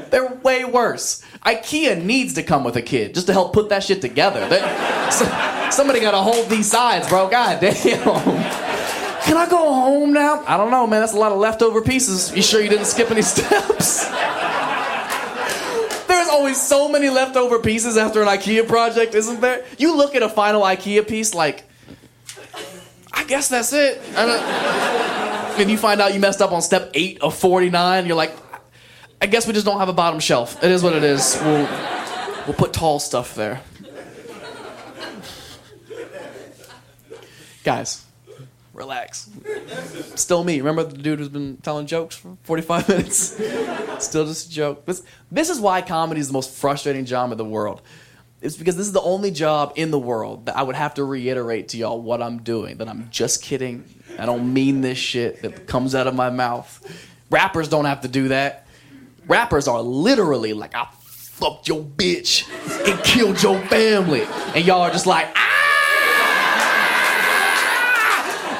They're way worse. IKEA needs to come with a kid just to help put that shit together. So, somebody got to hold these sides, bro. God damn. Can I go home now? I don't know, man. That's a lot of leftover pieces. You sure you didn't skip any [laughs] steps? There's always so many leftover pieces after an IKEA project, isn't there? You look at a final IKEA piece like, I guess that's it. And you find out you messed up on step eight of 49, you're like, I guess we just don't have a bottom shelf. It is what it is. We'll, we'll put tall stuff there. Guys, relax. Still me. Remember the dude who's been telling jokes for 45 [laughs] minutes? Still just a joke. This, this is why comedy is the most frustrating job in the world. It's because this is the only job in the world that I would have to reiterate to y'all what I'm doing. That I'm just kidding. I don't mean this shit that comes out of my mouth. Rappers don't have to do that. Rappers are literally like, I fucked your bitch and killed your family. And y'all are just like, ah!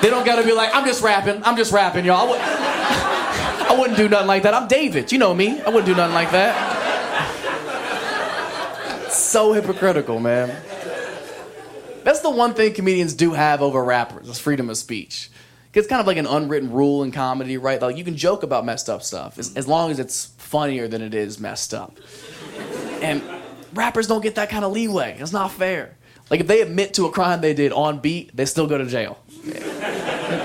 They don't gotta be like, I'm just rapping. I'm just rapping, y'all. I, would, [laughs] I wouldn't do nothing like that. I'm David. You know me. I wouldn't do nothing like that so hypocritical, man. That's the one thing comedians do have over rappers is freedom of speech. It's kind of like an unwritten rule in comedy, right? Like you can joke about messed up stuff as, as long as it's funnier than it is messed up. And rappers don't get that kind of leeway. It's not fair. Like if they admit to a crime they did on beat, they still go to jail.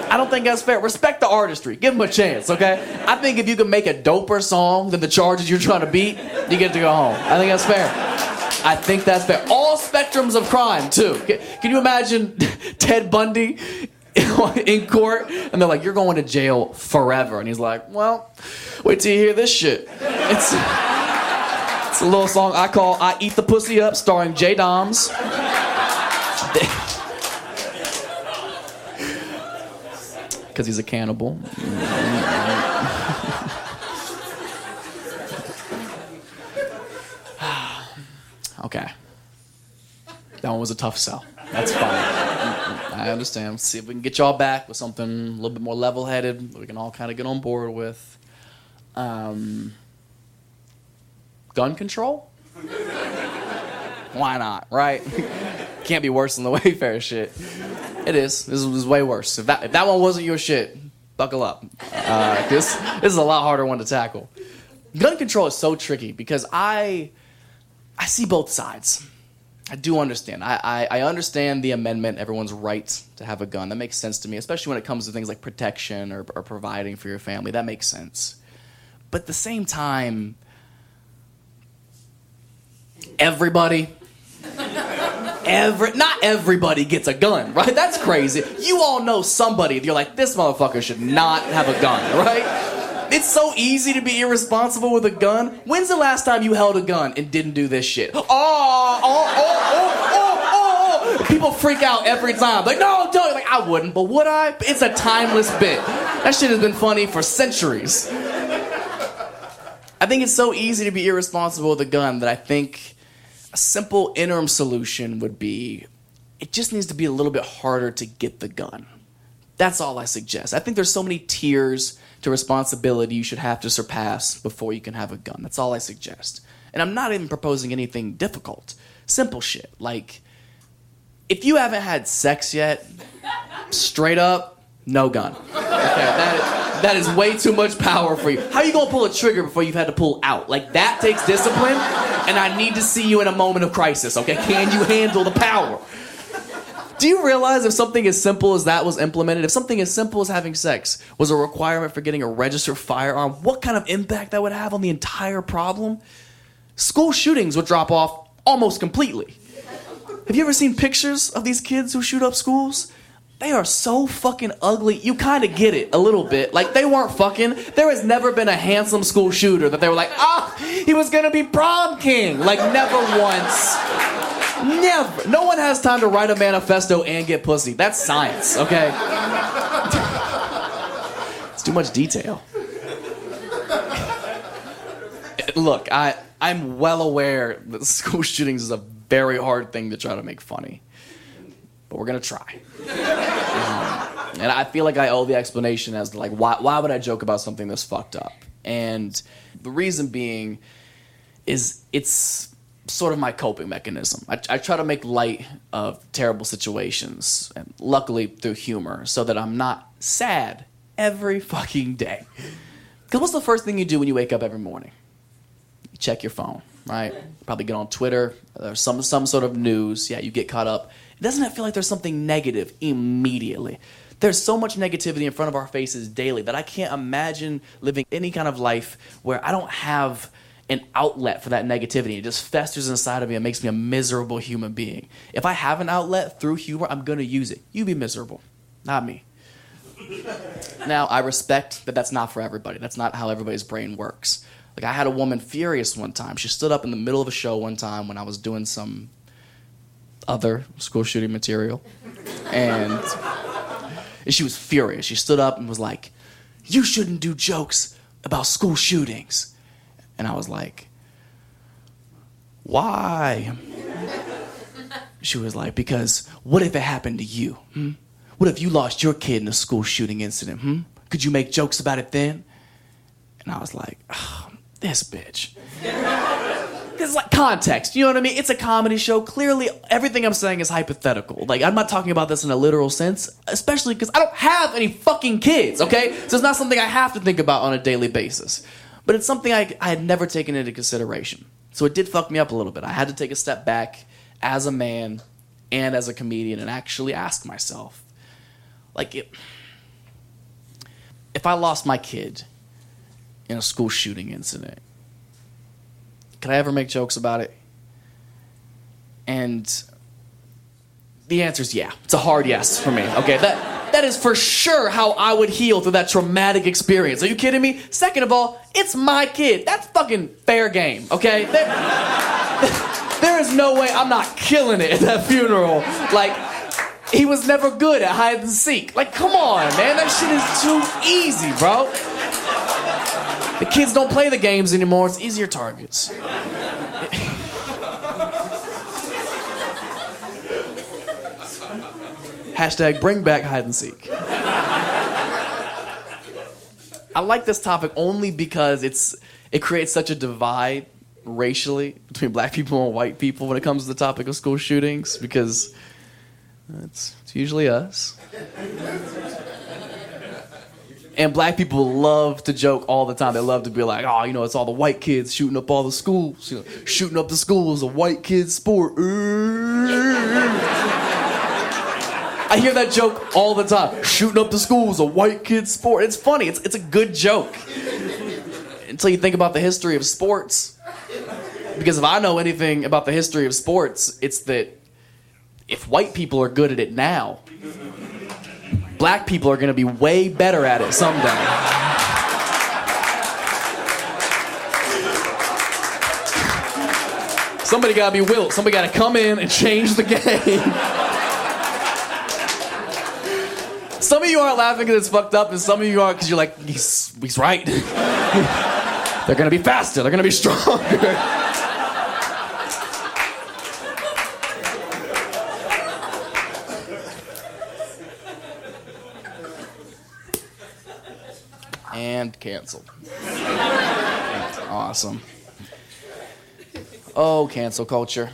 I don't think that's fair. Respect the artistry. Give them a chance, okay? I think if you can make a doper song than the charges you're trying to beat, you get to go home. I think that's fair. I think that's fair. All spectrums of crime, too. Can you imagine [laughs] Ted Bundy [laughs] in court? And they're like, You're going to jail forever. And he's like, Well, wait till you hear this shit. It's, it's a little song I call I Eat the Pussy Up, starring J Doms. [laughs] Because he's a cannibal. [sighs] Okay. That one was a tough sell. That's fine. I understand. See if we can get y'all back with something a little bit more level headed we can all kind of get on board with. Um, gun control? [laughs] Why not, right? [laughs] Can't be worse than the [laughs] Wayfair shit. It is. This is way worse. If that, if that one wasn't your shit, buckle up. Uh, this, this is a lot harder one to tackle. Gun control is so tricky because I I see both sides. I do understand. I, I, I, understand the amendment, everyone's right to have a gun. That makes sense to me, especially when it comes to things like protection or, or providing for your family. That makes sense. But at the same time, everybody, every, not everybody gets a gun, right? That's crazy. You all know somebody, you're like, this motherfucker should not have a gun, right? It's so easy to be irresponsible with a gun. When's the last time you held a gun and didn't do this shit? Oh, oh, oh, oh, oh, oh. People freak out every time. Like, no, don't. Like, I wouldn't, but would I? It's a timeless bit. That shit has been funny for centuries. I think it's so easy to be irresponsible with a gun that I think a simple interim solution would be it just needs to be a little bit harder to get the gun. That's all I suggest. I think there's so many tiers to responsibility you should have to surpass before you can have a gun. That's all I suggest. And I'm not even proposing anything difficult. Simple shit. Like, if you haven't had sex yet, straight up, no gun. Okay, that that is way too much power for you. How are you gonna pull a trigger before you've had to pull out? Like, that takes discipline, and I need to see you in a moment of crisis, okay? Can you handle the power? Do you realize if something as simple as that was implemented, if something as simple as having sex was a requirement for getting a registered firearm, what kind of impact that would have on the entire problem? School shootings would drop off almost completely. Have you ever seen pictures of these kids who shoot up schools? They are so fucking ugly. You kind of get it a little bit. Like they weren't fucking. There has never been a handsome school shooter that they were like, ah, he was gonna be prom king. Like never once. Never. No one has time to write a manifesto and get pussy. That's science, okay? it's too much detail. Look, I I'm well aware that school shootings is a very hard thing to try to make funny, but we're gonna try. Um, and I feel like I owe the explanation as to like why why would I joke about something that's fucked up? And the reason being is it's sort of my coping mechanism. I, I try to make light of terrible situations, and luckily through humor, so that I'm not sad every fucking day. Because what's the first thing you do when you wake up every morning? You check your phone, right? Probably get on Twitter, or some some sort of news. Yeah, you get caught up. Doesn't it feel like there's something negative immediately? There's so much negativity in front of our faces daily that I can't imagine living any kind of life where I don't have an outlet for that negativity. It just festers inside of me and makes me a miserable human being. If I have an outlet through humor, I'm going to use it. You be miserable, not me. [laughs] now, I respect that that's not for everybody. That's not how everybody's brain works. Like, I had a woman furious one time. She stood up in the middle of a show one time when I was doing some other school shooting material. And she was furious. She stood up and was like, You shouldn't do jokes about school shootings. And I was like, Why? She was like, Because what if it happened to you? Hmm? What if you lost your kid in a school shooting incident? Hmm? Could you make jokes about it then? And I was like, oh, This bitch. It's like context, you know what I mean? It's a comedy show. Clearly, everything I'm saying is hypothetical. Like, I'm not talking about this in a literal sense, especially because I don't have any fucking kids, okay? So it's not something I have to think about on a daily basis. But it's something I, I had never taken into consideration. So it did fuck me up a little bit. I had to take a step back as a man and as a comedian and actually ask myself, like, it, if I lost my kid in a school shooting incident, could I ever make jokes about it? And the answer is yeah. It's a hard yes for me. Okay, that that is for sure how I would heal through that traumatic experience. Are you kidding me? Second of all, it's my kid. That's fucking fair game. Okay, there, there is no way I'm not killing it at that funeral. Like. He was never good at hide and seek. Like, come on, man. That shit is too easy, bro. The kids don't play the games anymore. It's easier targets. [laughs] Hashtag bring back hide and seek. I like this topic only because it's it creates such a divide racially between black people and white people when it comes to the topic of school shootings because it's, it's usually us. And black people love to joke all the time. They love to be like, oh, you know, it's all the white kids shooting up all the schools. You know, shooting up the schools, a white kid's sport. I hear that joke all the time. Shooting up the schools, a white kid's sport. It's funny. It's, it's a good joke. Until you think about the history of sports. Because if I know anything about the history of sports, it's that if white people are good at it now, black people are going to be way better at it someday. Somebody got to be Wilt. Somebody got to come in and change the game. some of you aren't laughing because it's fucked up, and some of you are because you're like, he's, he's right. [laughs] They're to be faster. They're to be [laughs] stronger. Canceled. awesome. Oh, cancel culture.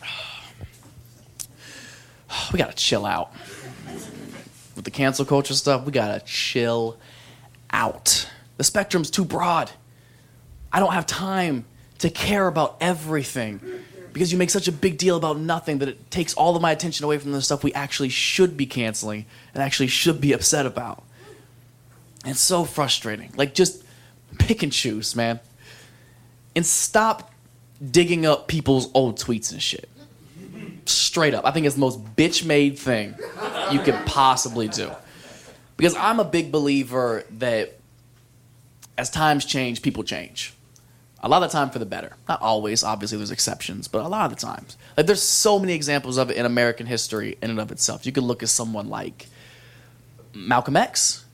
[sighs] We gotta chill out. With the cancel culture stuff, we gotta chill out. The spectrum's too broad. I don't have time to care about everything because you make such a big deal about nothing that it takes all of my attention away from the stuff we actually should be canceling and actually should be upset about. And it's so frustrating. Like, just pick and choose, man. And stop digging up people's old tweets and shit. Straight up. I think it's the most bitch made thing you could possibly do. Because I'm a big believer that as times change, people change. A lot of the time for the better. Not always, obviously, there's exceptions, but a lot of the times. Like, there's so many examples of it in American history in and of itself. You could look at someone like Malcolm X.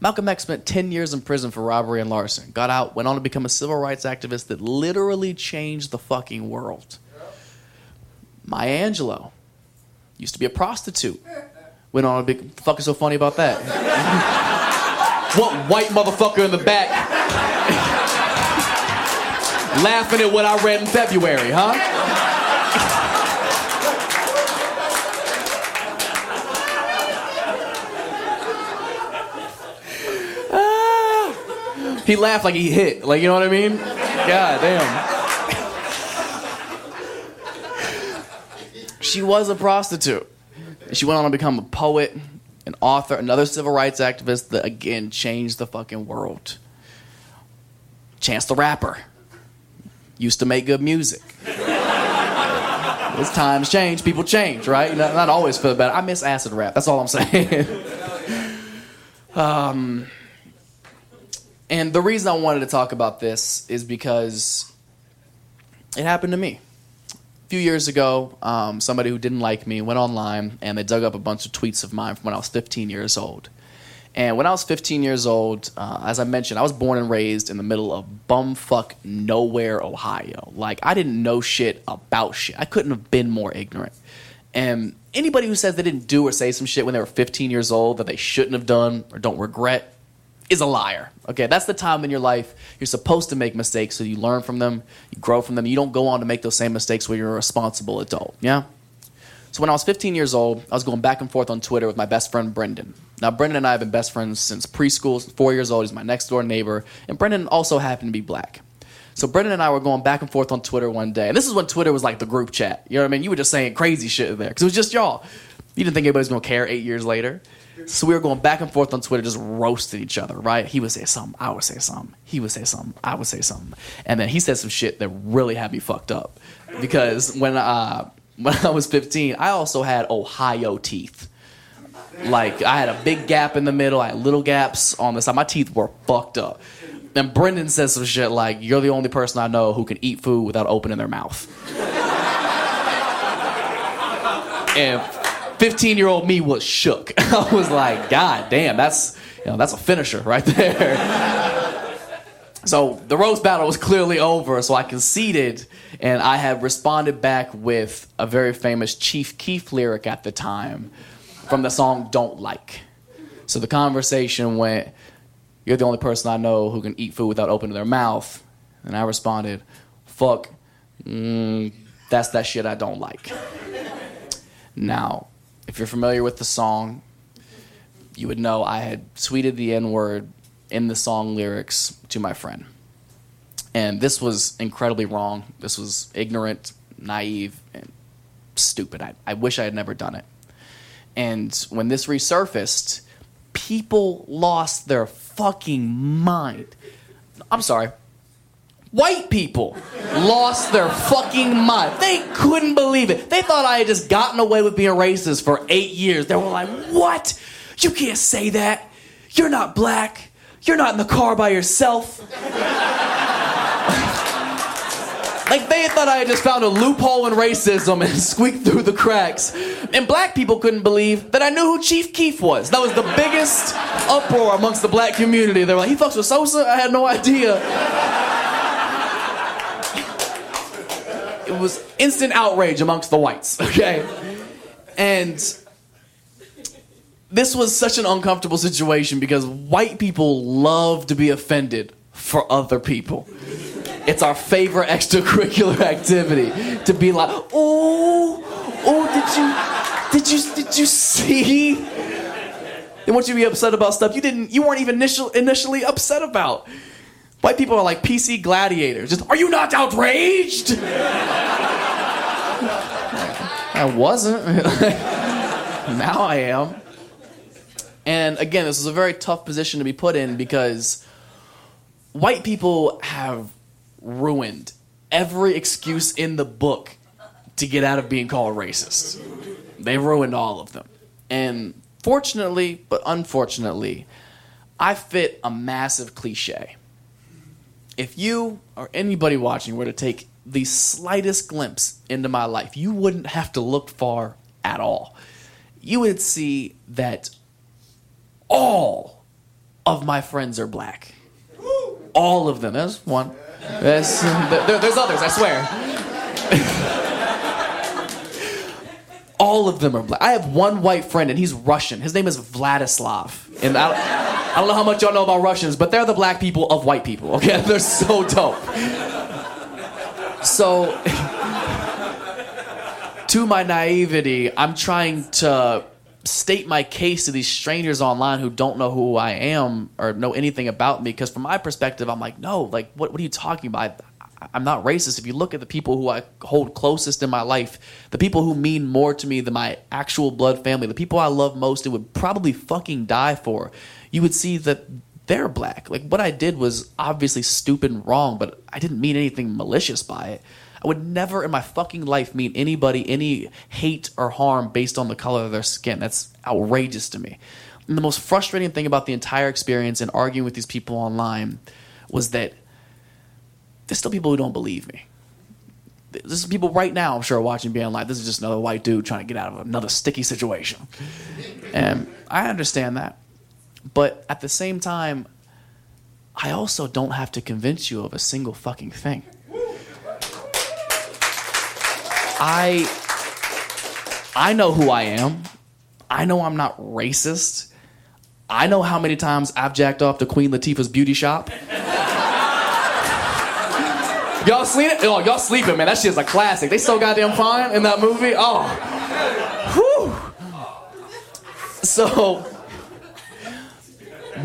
Malcolm X spent 10 years in prison for robbery and larceny. Got out, went on to become a civil rights activist that literally changed the fucking world. Maya Angelou used to be a prostitute. Went on a big. The fuck is so funny about that? [laughs] what white motherfucker in the back [laughs] laughing at what I read in February, huh? He laughed like he hit. Like, you know what I mean? God damn. she was a prostitute. She went on to become a poet, an author, another civil rights activist that again changed the fucking world. Chance the Rapper used to make good music. As times change, people change, right? Not, not, always for the better. I miss acid rap. That's all I'm saying. [laughs] um, and the reason I wanted to talk about this is because it happened to me A few years ago, um, somebody who didn't like me went online and they dug up a bunch of tweets of mine from when I was 15 years old. And when I was 15 years old, uh, as I mentioned, I was born and raised in the middle of bumfuck nowhere, Ohio. Like, I didn't know shit about shit. I couldn't have been more ignorant. And anybody who says they didn't do or say some shit when they were 15 years old that they shouldn't have done or don't regret is a liar. Okay, that's the time in your life you're supposed to make mistakes so you learn from them, you grow from them. You don't go on to make those same mistakes when you're a responsible adult. Yeah? So when I was 15 years old, I was going back and forth on Twitter with my best friend Brendan. Now, Brendan and I have been best friends since preschool, four years old. He's my next door neighbor. And Brendan also happened to be black. So Brendan and I were going back and forth on Twitter one day. And this is when Twitter was like the group chat. You know what I mean? You were just saying crazy shit in there because it was just y'all. You didn't think anybody was going to care eight years later. So we were going back and forth on Twitter, just roasting each other, right? He would say something, I would say something. He would say something, I would say something. And then he said some shit that really had me fucked up. Because when, uh, [laughs] when I was 15, I also had Ohio teeth. Like, I had a big gap in the middle, I had little gaps on the side. My teeth were fucked up. And Brendan says some shit like, You're the only person I know who can eat food without opening their mouth. [laughs] and 15 year old me was shook. [laughs] I was like, God damn, that's you know, that's a finisher right there. [laughs] so the roast battle was clearly over, so I conceded and I had responded back with a very famous Chief Keef lyric at the time from the song Don't Like. So the conversation went, You're the only person I know who can eat food without opening their mouth. And I responded, Fuck, mm, that's that shit I don't like. Now, if you're familiar with the song, you would know I had tweeted the N word in the song lyrics to my friend. And this was incredibly wrong. This was ignorant, naive, and stupid. I, I wish I had never done it. And when this resurfaced, people lost their fucking mind. I'm sorry, White people lost their fucking mind. They couldn't believe it. They thought I had just gotten away with being racist for eight years. They were like, What? You can't say that. You're not black. You're not in the car by yourself. [laughs] like they thought I had just found a loophole in racism and [laughs] squeaked through the cracks. And black people couldn't believe that I knew who Chief Keef was. That was the biggest uproar amongst the black community. They were like, he fucks with Sosa? I had no idea. It was instant outrage amongst the whites, okay? And this was such an uncomfortable situation because white people love to be offended for other people. It's our favorite extracurricular activity to be like, oh, oh, did you, did you, did you see? They want you to be upset about stuff you didn't, you weren't even initial, initially upset about. White people are like PC gladiators. Just, are you not outraged? I wasn't. [laughs] now I am. And again, this is a very tough position to be put in because white people have ruined every excuse in the book to get out of being called racist. They ruined all of them. And fortunately, but unfortunately, I fit a massive cliche. If you or anybody watching were to take the slightest glimpse into my life, you wouldn't have to look far at all. You would see that all of my friends are black. All of them. There's one. There's, there, there's others, I swear. [laughs] all of them are black. I have one white friend, and he's Russian. His name is Vladislav. And I, I don't know how much y'all know about Russians, but they're the black people of white people. Okay, [laughs] they're so dope. So, [laughs] to my naivety, I'm trying to state my case to these strangers online who don't know who I am or know anything about me. Because from my perspective, I'm like, no, like, what, what are you talking about? I'm not racist. If you look at the people who I hold closest in my life, the people who mean more to me than my actual blood family, the people I love most and would probably fucking die for, you would see that they're black. Like what I did was obviously stupid and wrong, but I didn't mean anything malicious by it. I would never in my fucking life mean anybody any hate or harm based on the color of their skin. That's outrageous to me. And the most frustrating thing about the entire experience and arguing with these people online was that there's still people who don't believe me. There's people right now, I'm sure, watching being like, this is just another white dude trying to get out of another sticky situation. And I understand that. But at the same time, I also don't have to convince you of a single fucking thing. I I know who I am. I know I'm not racist. I know how many times I've jacked off to Queen Latifah's beauty shop. Y'all seen it? Oh, y'all sleeping, man. That shit's a classic. They so goddamn fine in that movie. Oh. Whew. So,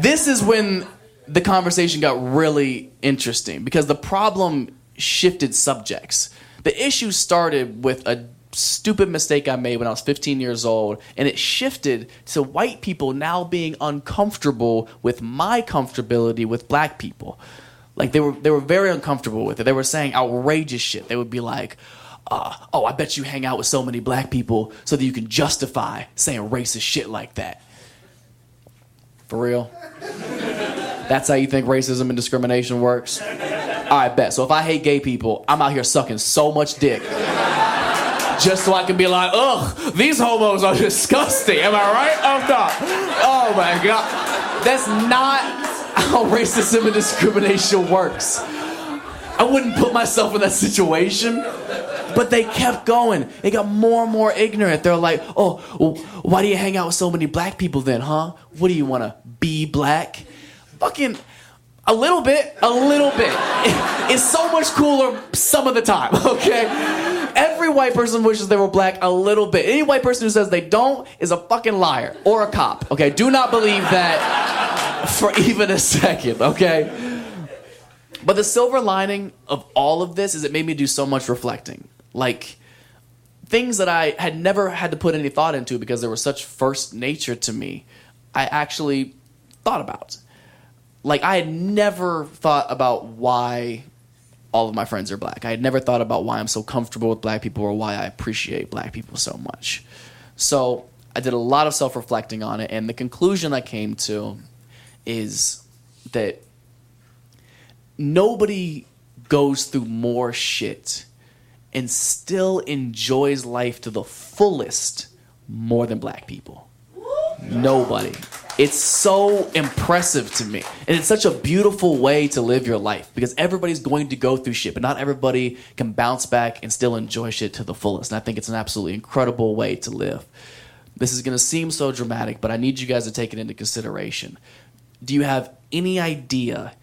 this is when the conversation got really interesting because the problem shifted subjects. The issue started with a stupid mistake I made when I was 15 years old, and it shifted to white people now being uncomfortable with my comfortability with black people. Like they were they were very uncomfortable with it. They were saying outrageous shit. They would be like, uh, "Oh, I bet you hang out with so many black people so that you can justify saying racist shit like that." For real? That's how you think racism and discrimination works? I bet. So if I hate gay people, I'm out here sucking so much dick. Just so I can be like, ugh, these homos are [laughs] disgusting. Am I right? Oh god. Oh my god. That's not how racism and discrimination works. I wouldn't put myself in that situation. But they kept going. They got more and more ignorant. They're like, oh, why do you hang out with so many black people then, huh? What do you want to be black? Fucking a little bit, a little bit. [laughs] It's so much cooler some of the time, [laughs] okay? Every white person wishes they were black a little bit. Any white person who says they don't is a fucking liar or a cop, okay? Do not believe that for [laughs] even a second, okay? But the silver lining of all of this is it made me do so much reflecting. Like things that I had never had to put any thought into because they were such first nature to me, I actually thought about. Like I had never thought about why all of my friends are black. I had never thought about why I'm so comfortable with black people or why I appreciate black people so much. So I did a lot of self reflecting on it, and the conclusion I came to is that nobody goes through more shit and still enjoys life to the fullest more than black people. Nobody. It's so impressive to me. And it's such a beautiful way to live your life because everybody's going to go through shit, but not everybody can bounce back and still enjoy shit to the fullest. And I think it's an absolutely incredible way to live. This is going to seem so dramatic, but I need you guys to take it into consideration do you have any idea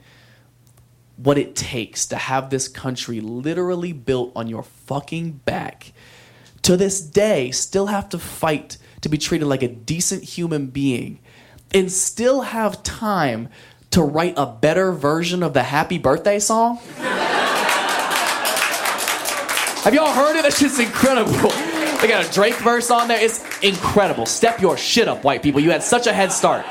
what it takes to have this country literally built on your fucking back? To this day, still have to fight to be treated like a decent human being and still have time to write a better version of the happy birthday song? Have y'all heard it? [laughs] That shit's incredible. They got a Drake verse on there. It's incredible. Step your shit up, white people. You had such a head start.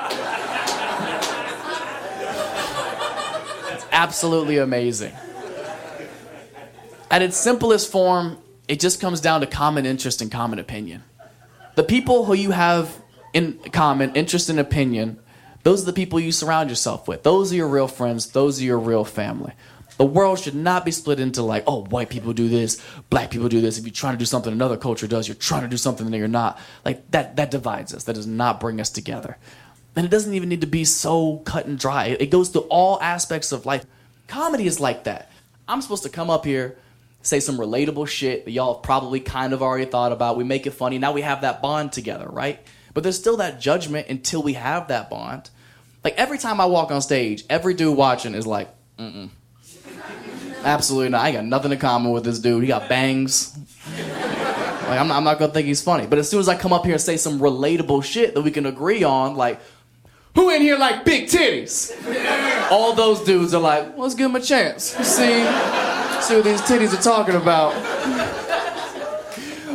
Absolutely amazing. At its simplest form, it just comes down to common interest and common opinion. The people who you have in common interest and opinion, those are the people you surround yourself with. Those are your real friends. Those are your real family. The world should not be split into like, oh, white people do this, black people do this. If you're trying to do something another culture does, you're trying to do something that you're not. Like that that divides us. That does not bring us together. And it doesn't even need to be so cut and dry. It goes through all aspects of life. Comedy is like that. I'm supposed to come up here, say some relatable shit that y'all probably kind of already thought about. We make it funny. Now we have that bond together, right? But there's still that judgment until we have that bond. Like every time I walk on stage, every dude watching is like, mm mm Absolutely not. I got nothing in common with this dude. He got bangs. Like, I'm not, I'm not gonna think he's funny. But as soon as I come up here and say some relatable shit that we can agree on, like, who in here like big titties? All those dudes are like, well, let's give him a chance. See, see what these titties are talking about.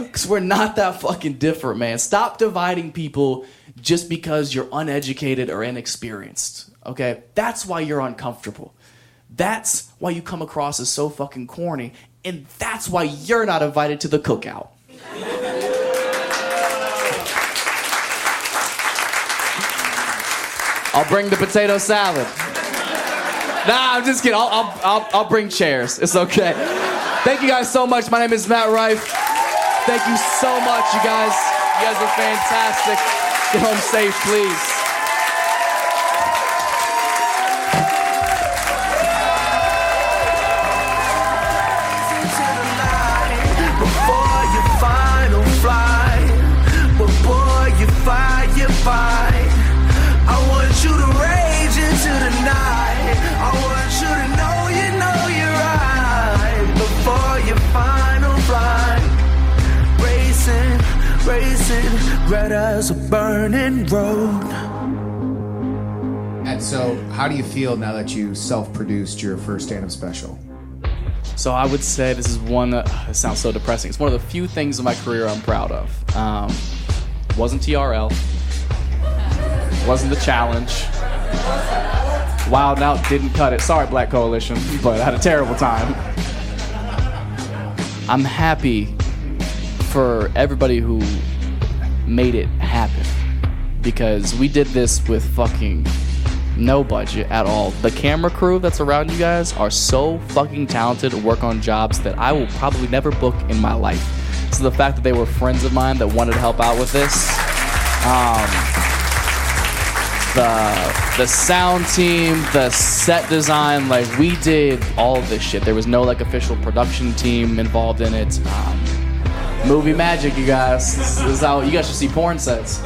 Because we're not that fucking different, man. Stop dividing people just because you're uneducated or inexperienced. Okay? That's why you're uncomfortable. That's why you come across as so fucking corny. And that's why you're not invited to the cookout. I'll bring the potato salad. Nah, I'm just kidding. I'll, I'll, I'll, I'll bring chairs. It's okay. Thank you guys so much. My name is Matt Rife. Thank you so much, you guys. You guys are fantastic. Get home safe, please. As a burning road. And so, how do you feel now that you self-produced your first stand-up special? So I would say this is one that it sounds so depressing. It's one of the few things in my career I'm proud of. Um, wasn't TRL. Wasn't the challenge. Wild Out didn't cut it. Sorry, Black Coalition, but I had a terrible time. I'm happy for everybody who made it happen because we did this with fucking no budget at all. The camera crew that's around you guys are so fucking talented and work on jobs that I will probably never book in my life. So the fact that they were friends of mine that wanted to help out with this, um, the the sound team, the set design, like we did all this shit. There was no like official production team involved in it. Um, movie magic, you guys. This is how you guys should see porn sets.